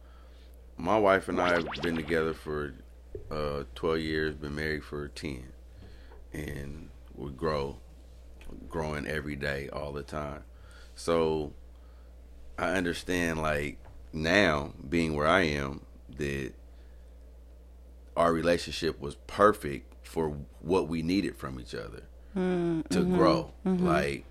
my wife and I have been together for uh, 12 years, been married for 10. And we grow, growing every day, all the time. So I understand, like, now being where I am, that our relationship was perfect for what we needed from each other to mm-hmm. grow. Mm-hmm. Like,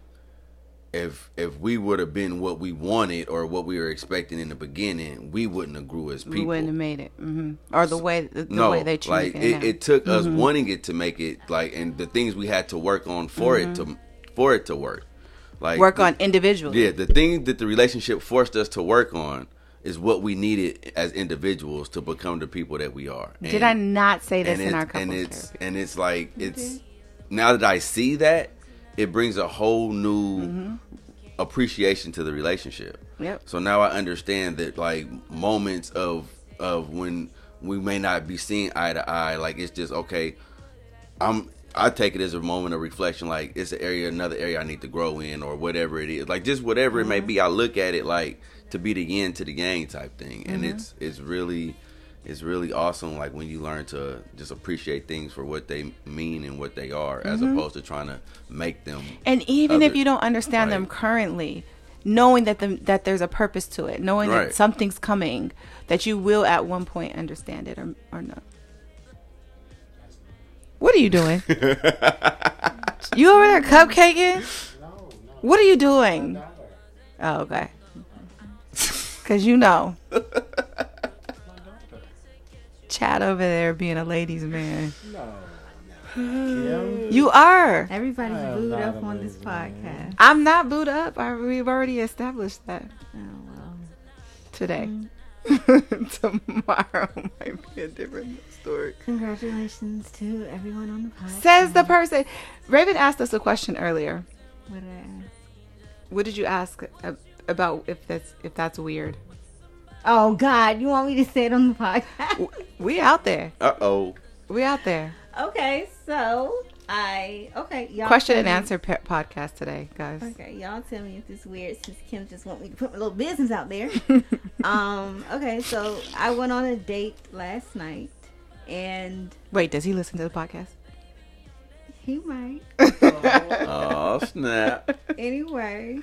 if if we would have been what we wanted or what we were expecting in the beginning, we wouldn't have grew as people. We wouldn't have made it, hmm or the way the, the no, way they like it. it, it took us mm-hmm. wanting it to make it like, and the things we had to work on for it to for it to work. Like work the- on individually. Yeah, the thing that the relationship forced us to work on is what we needed as individuals to become the people that we are. Did I not say this and in our it's, couples and it's therapy? and it's like it's now that I see that it brings a whole new Mm-hmm. appreciation to the relationship. Yep. So now I understand that like moments of of when we may not be seeing eye to eye, like it's just okay. I'm I take it as a moment of reflection, like it's an area, another area I need to grow in, or whatever it is, like just whatever it may be. I look at it like to be the yin to the yang type thing, and mm-hmm. it's it's really it's really awesome. Like when you learn to just appreciate things for what they mean and what they are, as mm-hmm. opposed to trying to make them. And even if you don't understand them currently, knowing that the, that there's a purpose to it, knowing Right. that something's coming, that you will at one point understand it or or not. What are you doing? you over there cupcaking? No, no. What are you doing? Oh, okay. Cause you know, My daughter. Chad over there being a ladies' man. No. Kim. You are. Everybody's booed up on this lazy man. podcast. I'm not booed up. I, we've already established that Oh well. today. Mm. Tomorrow might be a different story. Congratulations to everyone on the podcast. Says the person. Raven asked us a question earlier. What did I ask? What did you ask a- about if that's if that's weird? Oh God, you want me to say it on the podcast? We out there. Uh oh. We out there. okay, so I okay y'all Question and me- answer pe- podcast today, guys. Okay, y'all tell me if this is weird since Kim just want me to put my little business out there. um, okay, so I went on a date last night and Wait, does he listen to the podcast? he might. Oh snap. Anyway.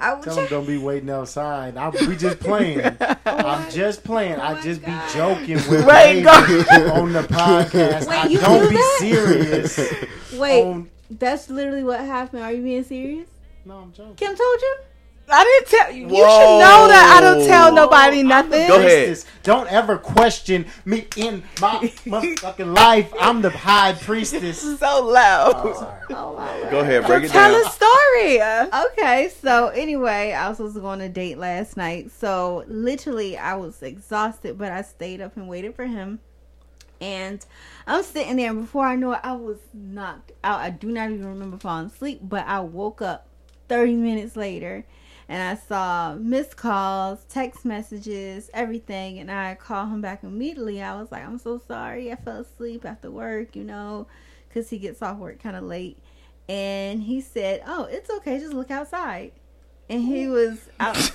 I was Tell them don't be waiting outside. I, we just playing. I'm just playing. I oh my just be joking with Wait, go- on the podcast. Wait, I you don't do be that? serious. Wait, on- that's literally what happened. Are you being serious? no, I'm joking. Kim told you? I didn't tell you. You should know that I don't tell nobody nothing. Go ahead. Don't ever question me in my motherfucking life. I'm the high priestess. So loud. Oh, sorry. Oh Go ahead, break it Tell down. a story. Okay, so anyway, I was supposed to go on a date last night. So literally, I was exhausted, but I stayed up and waited for him. And I'm sitting there, and before I know it, I was knocked out. I do not even remember falling asleep, but I woke up 30 minutes later and I saw missed calls, text messages, everything. And I called him back immediately. I was like, I'm so sorry. I fell asleep after work, you know, because he gets off work kind of late. And he said, Oh, it's okay. Just look outside. And he was out.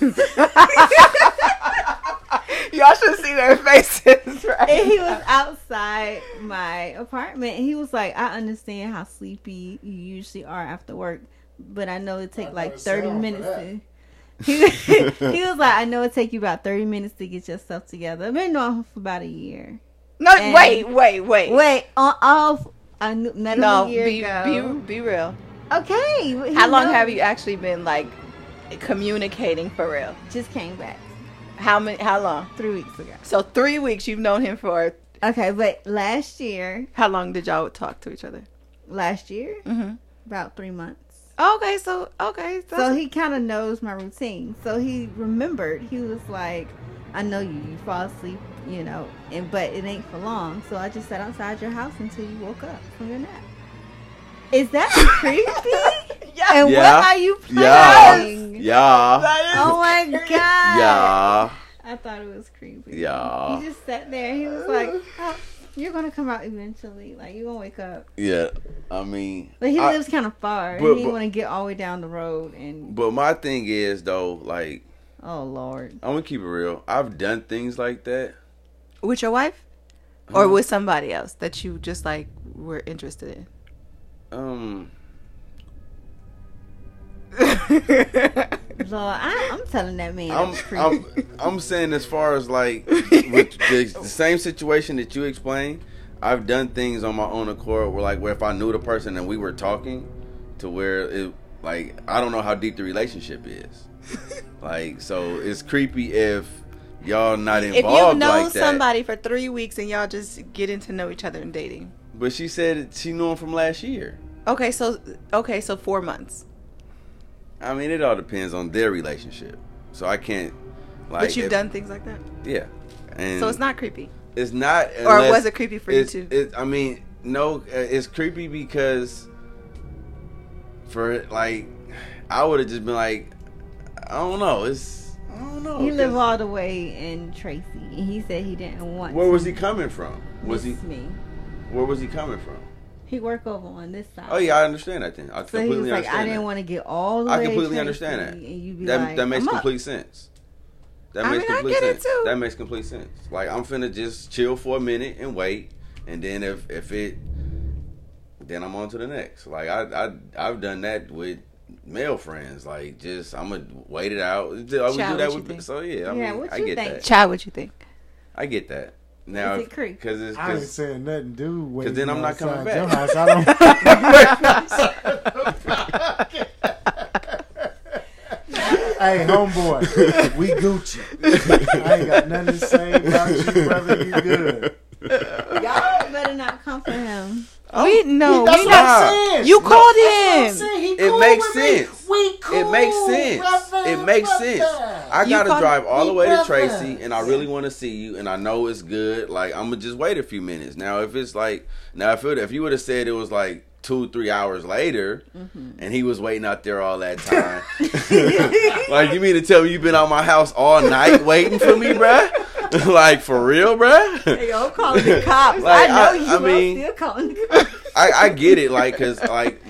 Y'all should see their faces, right? and he was outside my apartment. And he was like, I understand how sleepy you usually are after work, but I know it take like 30 minutes to. He, he was like, I know it take you about 30 minutes to get yourself together. I've been knowing him for about a year. No, And- wait, wait, wait. Wait, on off. I knew, met No, a year be, ago. be be real. okay. How long knows. have you actually been like communicating for real? Just came back How many? How long? three weeks ago. So three weeks. You've known him for. Okay, but last year, How long did y'all talk to each other? last year, Mm-hmm. about three months. Okay, so okay, so, So he kind of knows my routine. So he remembered. He was like, "I know you. You fall asleep, you know, and but it ain't for long. So I just sat outside your house until you woke up from your nap." Is that creepy? yeah, And Yeah. what are you Yeah. playing? Yeah. that is Oh my god! Yeah. I thought it was creepy. Yeah. He just sat there. He was like, oh, "You're gonna come out eventually. Like you're gonna wake up." Yeah. I mean, But he I- lives kind of far. but- he but- want to get all the way down the road and But my thing is though, like Oh Lord. I'm gonna keep it real. I've done things like that. With your wife, or with somebody else that you just like were interested in. Um, Lord, I, I'm telling that man. I'm I'm. I'm saying as far as like with the, the same situation that you explained, I've done things on my own accord where like where if I knew the person and we were talking, to where it like I don't know how deep the relationship is. like so, it's creepy if y'all not involved. If you've known like somebody for three weeks and y'all just getting to know each other and dating. But she said she knew him from last year. Okay, so okay, so four months. I mean, it all depends on their relationship. So I can't like. but you've if- done things like that, yeah. And so it's not creepy. It's not. Or was it creepy for you too? It, I mean, no, uh, it's creepy because for like, I would have just been like, I don't know. It's I don't know. He live 'cause all the way in Tracy, and he said he didn't want. Where to was he coming from? Was he? miss me? Where was he coming from? He work over on this side. Oh yeah, I understand that. Then I So he completely was like, understand I didn't that. want to get all the I way. to completely understand that. And you be That like, that makes I'm up. complete sense. That I makes mean, I complete get it, sense. too. That makes complete sense. Like I'm finna just chill for a minute and wait, and then if if it, then I'm on to the next. Like I I I've done that with male friends. Like just I'm gonna wait it out. I would do that with think? so yeah. I Yeah, mean what I you get think? that. Chad, what you think? I get that. Now Is it creepy? because it's I ain't 'cause- saying nothing, dude. Waiting then I'm not coming outside back. Your house. I don't. hey, homeboy, we Gucci. I ain't got nothing to say about you, brother. You good? Y'all better not come for him. We no, That's we what not. I'm saying. You called That's what I'm him. saying. He It cool makes with me. sense. We cool. It makes sense. brother, it makes brother. sense. I You gotta drive all the we way to. Tracy, and I really want to see you, and I know it's good. Like I'm gonna just wait a few minutes. Now, if it's like now, if it, if you would have said it was like two, three hours later, Mm-hmm. and he was waiting out there all that time, like you mean to tell me you've been out my house all night waiting for me, bruh? like for real, bruh? Hey, yo, I'm calling the cops. Like, I know I- you. I I'm mean- still calling the cops. I, I get it, like, cause like,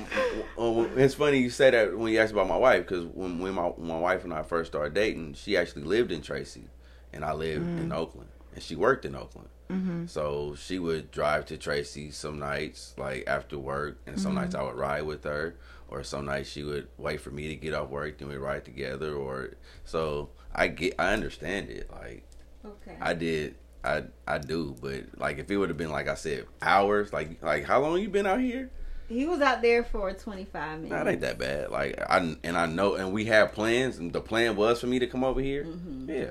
it's funny you say that when you asked about my wife, cause when when my my wife and I first started dating, she actually lived in Tracy, and I lived in mm. Oakland, and she worked in Oakland. Mm-hmm. So she would drive to Tracy some nights, like after work, and some nights mm-hmm. I would ride with her, or some nights she would wait for me to get off work, then we ride together, or so I get, I understand it, like. Okay. I did. I I do, but like if it would have been like I said, hours, like like how long you been out here? He was out there for 25 minutes. Nah, it ain't that bad. Like I and I know, and we have plans, and the plan was for me to come over here. Mm-hmm. Yeah,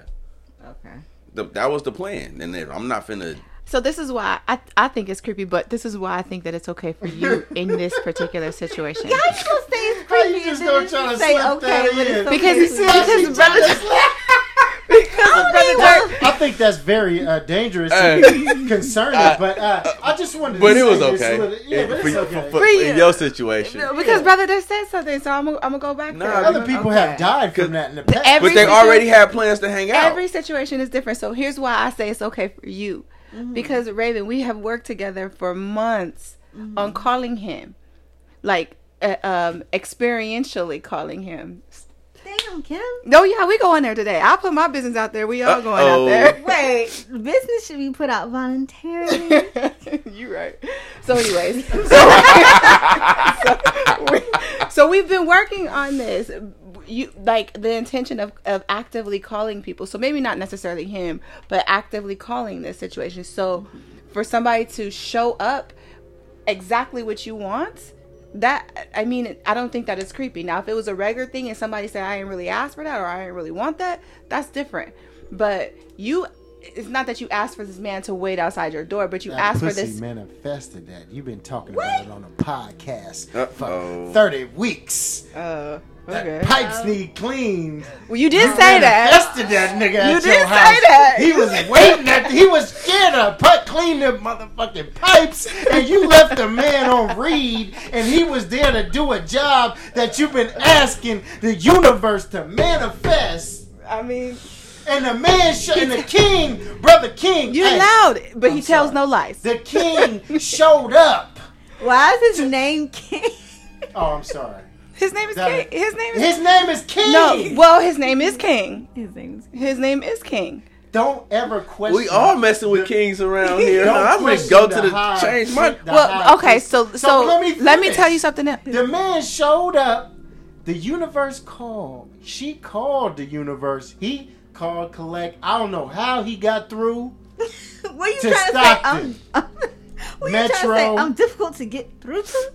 Okay. the, that was the plan. And then I'm not finna. So this is why I I think it's creepy, but this is why I think that it's okay for you in this particular situation. How you gonna say it's How creepy you just and gonna try to say slip okay, that but in? it's Because okay he for said you? his brother. Because brother Dirk. I think that's very uh, dangerous Hey. and concerning, Uh, but uh, I just wanted to But it say was this okay. little- yeah, but for, it's for- okay. for- For you. in your situation. No, because brother Dirk said something, so I'm gonna I'm gonna go back Nah, there. Other people Okay. have died from that in the past. every- but they situ- already had plans to hang out. Every situation is different. So here's why I say it's okay for you. Because Raven, we have worked together for months on calling him. Like uh, um experientially calling him. Damn, Kim. No, yeah, we going there today. I'll put my business out there. We all going out Uh-oh. there. Wait, business should be put out voluntarily. you right. So, anyways, so, so, we, so we've been working on this. You like the intention of of actively calling people. So maybe not necessarily him, but actively calling this situation. So for somebody to show up exactly what you want. That I mean, I don't think that is creepy. Now, if it was a regular thing and somebody said I didn't really ask for that or I didn't really want that, that's different. But you, it's not that you asked for this man to wait outside your door, but you That asked for pussy this. manifested that. You've been talking about it on a podcast Uh-oh. for 30 weeks. Uh, That okay. pipes um, need cleaned. Well, you did say that. Manifested that nigga at You did say house. that. He was waiting at. The, He was scared to put clean the motherfucking pipes, and you left the man on read, and he was there to do a job that you've been asking the universe to manifest. I mean, And the man, sh- and the king, brother King, you allowed it, but he I'm tells sorry. no lies. The king showed up. Why is his name King? Oh, I'm sorry. His name is That- King. His name is His name is King. no. Well, his name is King. His name's His name is King. Don't ever question. We all messing with kings around here. Don't Huh? I'm gonna question go to the the high- change my. the Well, okay. priest. So so, let me let me tell you something else. The man showed up. The universe called. She called the universe. He called collect. I don't know how he got through. What are you To trying Stockton. to say? I'm, what are you trying to say? I'm difficult to get through to?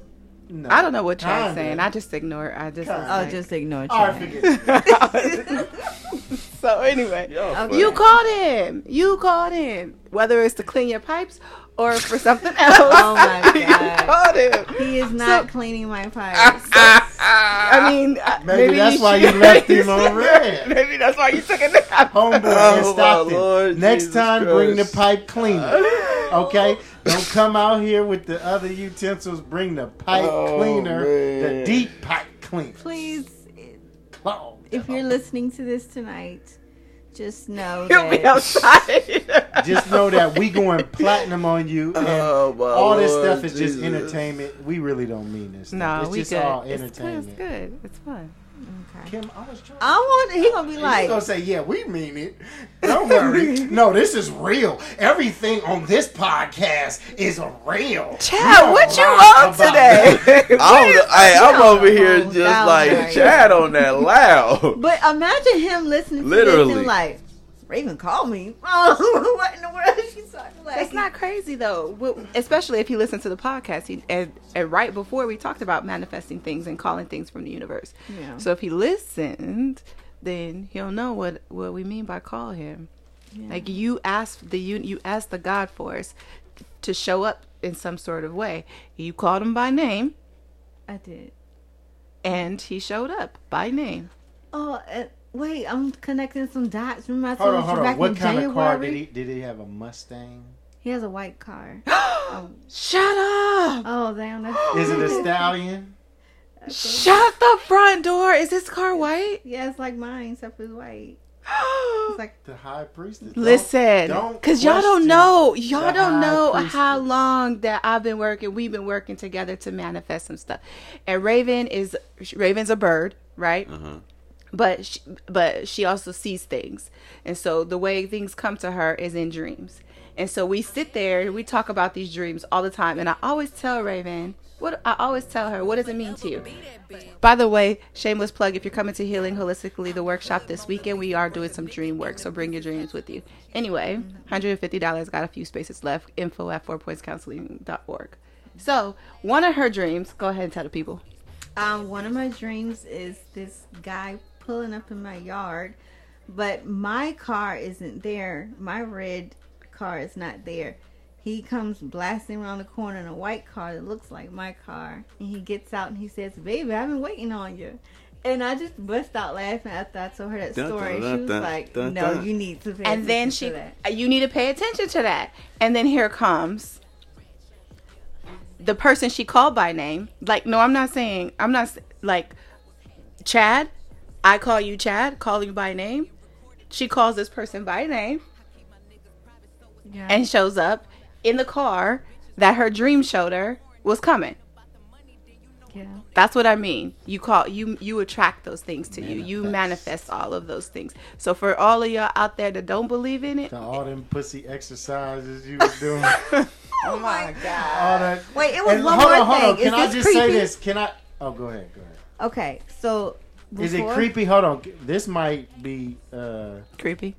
No. I don't know what you're saying. I just ignore. I just. Kinda. Oh, like- just ignore it. All right, so anyway, Y'all Okay. you called him. You called him. Whether it's to clean your pipes or for something else. Oh my you God. called him. He is not So- cleaning my pipes. I mean, uh, Maybe that's you why you left him on read. Maybe that's why you took a nap. Homeboy in Oh, my Stockton. Lord Next Jesus time, bring the pipe cleaner. Okay? Don't come out here with the other utensils. Bring the pipe Oh, cleaner, the deep pipe cleaner. Please, Clog. if you're listening to this tonight, just know He'll be outside. Just know that we going platinum on you. Oh, and Oh, my all this Lord stuff is just entertainment. We really don't mean this. Stuff. No, it's we just good. all It's entertainment. It's good. It's fun. Okay. Kim, I was trying. I want. He gonna be He's like, gonna say, "Yeah, we mean it. Don't worry. no, this is real. Everything on this podcast is real." Chad, what you lie on today? I'm, hey, I'm over here just like right. Chad on that loud. but imagine him listening to Literally. this and like, Raven called me. Oh, what in the world is she talking like? That's not crazy though. Well, Especially if you listen to the podcast. He, and, and right before we talked about manifesting things and calling things from the universe. Yeah. So if he listened, then he'll know what what we mean by call him. Yeah. Like you asked the you you asked the God force to show up in some sort of way. You called him by name, I did. and he showed up by name. Oh, uh, wait, I'm connecting some dots. Remember I Hold on, hold back on. What in kind of car January? did he? Did he have a Mustang? He has a white car. Shut up! Oh, damn. That's Is it a stallion? Shut the front door. Is this car white? Yeah, it's like mine, except for it's white. It's like The high priestess. Listen, don't because y'all don't know, y'all don't know priestess. how long that I've been working. We've been working together to manifest some stuff. And Raven is Raven's a bird, right? Uh-huh. But she, but she also sees things, and so the way things come to her is in dreams. And so we sit there we talk about these dreams all the time. And I always tell Raven, what I always tell her, what does it mean to you? By the way, shameless plug, if you're coming to Healing Holistically, the workshop this weekend, we are doing some dream work. So bring your dreams with you. Anyway, $150, got a few spaces left. Info at fourpointscounseling.org. So one of her dreams, go ahead and tell the people. Um, one of my dreams is this guy pulling up in my yard, but my car isn't there. My red car is not there. He comes blasting around the corner in a white car that looks like my car, and he gets out and he says, "Baby, I've been waiting on you." And I just bust out laughing after I told her that Dun, story. dun, she was dun, like, dun, "No, dun. you need to." Pay and then she to that. you need to pay attention to that and then here comes the person she called by name like no i'm not saying i'm not like chad i call you chad call you by name she calls this person by name Yeah. and shows up in the car that her dream showed her was coming yeah. that's what I mean. You call you you attract those things to you. You manifest all of those things. So for all of y'all out there that don't believe in it, The, all them pussy exercises you were doing. oh, oh my god. all that. Wait, it was And one hold more on, hold on. thing. Can Is I this just say this? Can I? Oh, go ahead. Go ahead. Okay, so Is it creepy? Hold on. This might be. uh Creepy.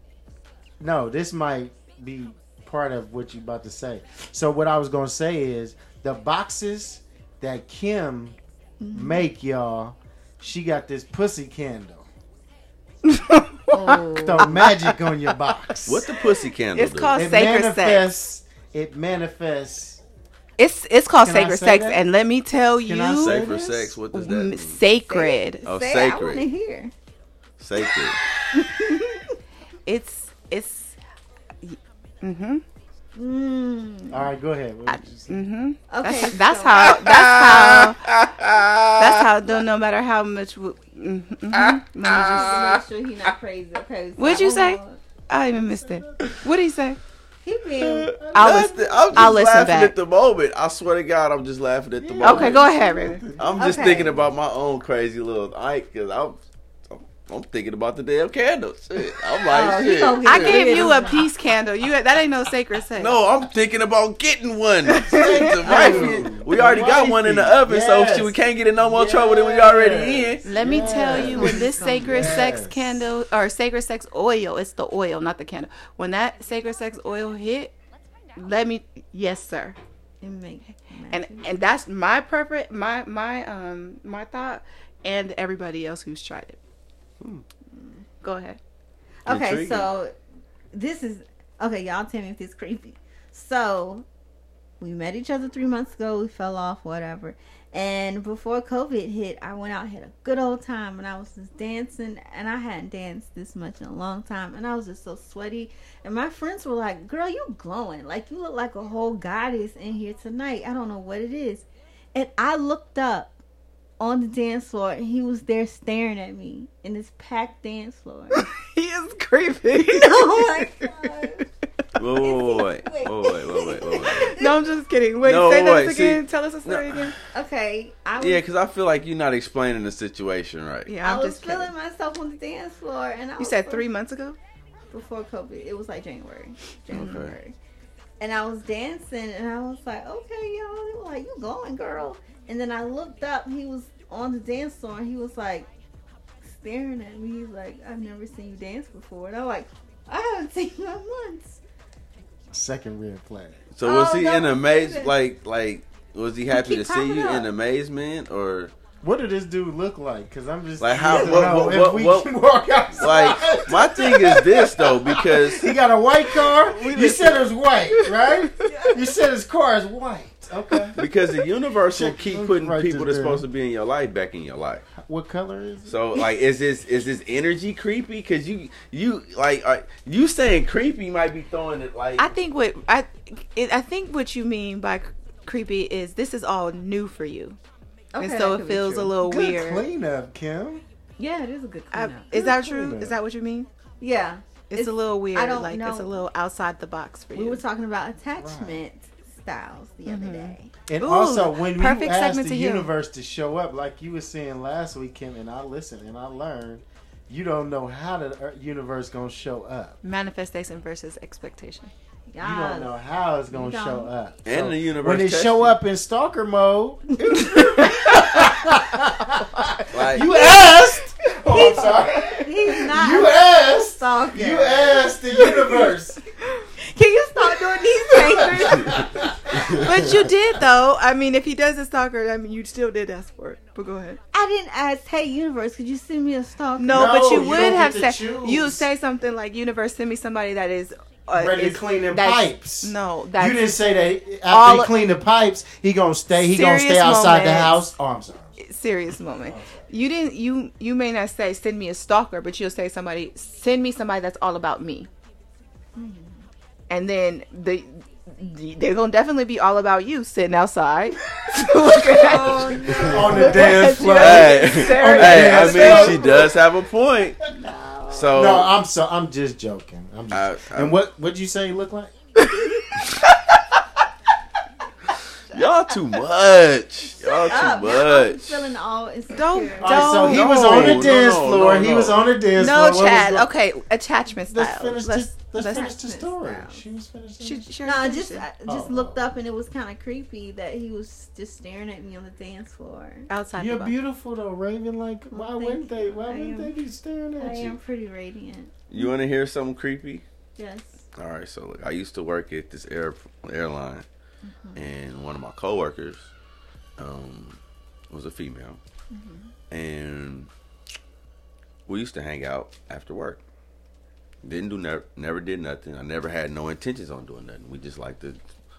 No, this might be part of what you're about to say. So what I was gonna say is the boxes that Kim Mm-hmm. make y'all. She got this pussy candle. Oh. Throw magic on your box. What the pussy candle It's do? called it sacred sex. It manifests. It's it's called Can sacred sex, that? and let me tell Can I you, say Safer sex. What does that mean? sacred. Oh, Say, I sacred. want to hear. Sacred. It's it's. Mm-hmm. Mm. All right, go ahead. What did you? Mm-hmm. Okay, That's, that's so- how. That's how. That's how. Don't no matter how much. w- Mm-hmm. Let me just- Just make sure he's not crazy. Okay. What'd you say? know. I even missed it. What did he say? He being I'll Nothing. listen- I'm just I'll listen laughing back. at the moment. I swear to God, I'm just laughing at the moment. Okay, go ahead, Raven. I'm just Okay. thinking about my own crazy little Ike because I'm, I'm, I'm thinking about the damn candles. Shit. I'm like, Oh, he shit. gonna get I gave you a peace candle. You that ain't no sacred sex. No, I'm thinking about getting one. the oh. wifey, we already got one in the oven, so Yes. shit, we can't get in no more trouble than we already in. Let me tell you, when this sacred sex candle or sacred sex oil, it's the oil, not the candle. When that sacred sex oil hit, let me, yes, sir. it make And and that's my purpose, my my um my thought, and everybody else who's tried it. Go ahead. Okay, Intriguing. so this is okay. Y'all tell me if this creepy. So we met each other three months ago. We fell off, whatever. And before COVID hit, I went out had a good old time, and I was just dancing, and I hadn't danced this much in a long time, and I was just so sweaty. And my friends were like, "Girl, you glowing? Like you look like a whole goddess in here tonight. I don't know what it is." And I looked up on the dance floor, and he was there staring at me in this packed dance floor. he is creepy. oh my god. whoa, wait, wait, wait, wait, wait, wait, No, I'm just kidding. Wait, no, say wait, that again. See, Tell us a story no. again. Okay. Was, yeah, because I feel like you're not explaining the situation right. Yeah, I'm i was feeling kidding. myself on the dance floor, and I you said three months ago. Before COVID, it was like January, January, okay. and I was dancing, and I was like, "Okay, y'all, they were like, you going, girl?" And then I looked up, he was on the dance floor, and he was like staring at me, like, "I've never seen you dance before," and I'm like, "I haven't seen you in months." Second red flag. So was Oh, he no, in amaze? Like, like, was he happy to see you popping in amazement, or What did this dude look like? Because I'm just Like, how- need what- what- if we what- can walk outside. like? My thing is this though, because he got a white car. You said it was white, right? You said his car is white. Okay. because the universe will keep putting write people this that's supposed to be in your life back in your life. What color is it? So like, is this is this energy creepy? Because you you like uh, you saying creepy might be throwing it like I think what I it, I think what you mean by creepy is this is all new for you, Okay, and so it feels a little Good weird. cleanup, Kim. Yeah, it is a good I, cleanup. is that true? cleanup. Is that what you mean? yeah, It's, a little weird. I don't like know. it's a little outside the box for you. We were talking about attachment styles the other mm-hmm. day. And Ooh, also, when you perfect ask segment the to hear. universe to show up, like you were saying last week, Kim, and I listened and I learned, you don't know how the universe gonna show up. Manifestation versus expectation. You don't know how it's gonna show up. And So the universe when they tests show you. up in stalker mode, like you asked. Oh, I'm sorry. He's not You asked. stalker. You asked the universe. Can you stop doing these things? But you did though. I mean, if he does a stalker, I mean, you still did ask for it. But go ahead. I didn't ask, hey, universe, could you send me a stalker? No, No, but you you would have said choose. you would say something like, "Universe, send me somebody that is uh, Ready to clean them pipes. No, that's you didn't say that All- after he clean the pipes, he gonna stay. He gonna stay Serious outside the house. Oh, I'm sorry. serious moment. You didn't. You you may not say send me a stalker, but you'll say somebody send me somebody that's all about me. And then the they're gonna definitely be all about you sitting outside. Oh, looking at Oh, you. On the dance floor. Hey, hey, I mean, she does have a point. So No, I'm so. I'm just joking. I'm just, I- I- and what what'd you say he look like? y'all too much. Y'all Up. too Now I'm much. feeling all insecure. Don't- oh, All right, so Don't- he no, was on the no, dance no, floor. no, He no. was on the dance No, floor. No, Chad. go- Okay, attachment style. Let's finish Let's- this. Let's let's- finish the story. style. She was finishing. She, she No, I just I it. just Oh. looked up and it was kind of creepy that he was just staring at me on the dance floor. outside. You're beautiful though, Raven. Like, why Well, wouldn't they? Why wouldn't they be staring at you? I am pretty radiant. You want to hear something creepy? Yes. All right, so look, I used to work at this air airline, Mm-hmm. and one of my coworkers um, was a female, mm-hmm. and we used to hang out after work. Didn't do never never did nothing. I never had no intentions on doing nothing. We just like to.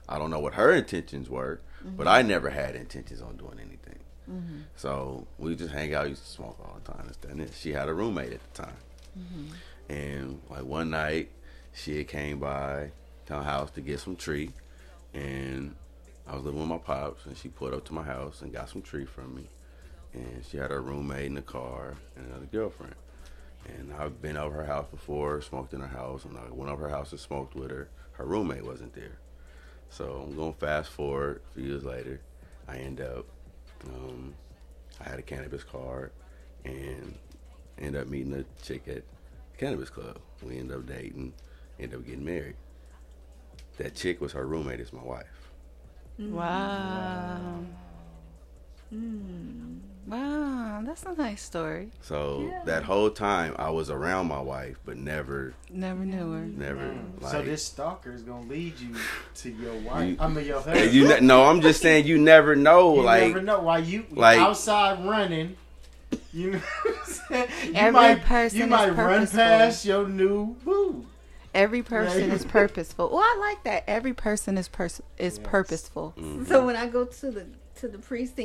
I don't know what her intentions were, mm-hmm. but I never had intentions on doing anything. So we just hang out, used to smoke all the time. And this. She had a roommate at the time, and like one night, she came by to our house to get some tree, and I was living with my pops, and she pulled up to my house and got some tree from me, and she had her roommate in the car and another girlfriend, And I've been over her house before, smoked in her house. and I went over her house and smoked with her, her roommate wasn't there. So I'm going fast forward a few years later. I end up, um, I had a cannabis card and end up meeting a chick at cannabis club. We end up dating, end up getting married. That chick was her roommate, is my wife. Mm. Wow. Mm. Wow, that's a nice story. So Yeah. that whole time I was around my wife, but never, Never knew her. never mm. like. so this stalker is gonna lead you to your You- wife. I mean your Yeah, husband. you ne- no, I'm just saying you never know. You like never know why you like- outside running. You know what I'm saying? You Every might, person you is might run past your new boo. Every person is purposeful. Oh, I like that. Every person is pers- is Yes. purposeful. Mm-hmm. So when I go to the to the precinct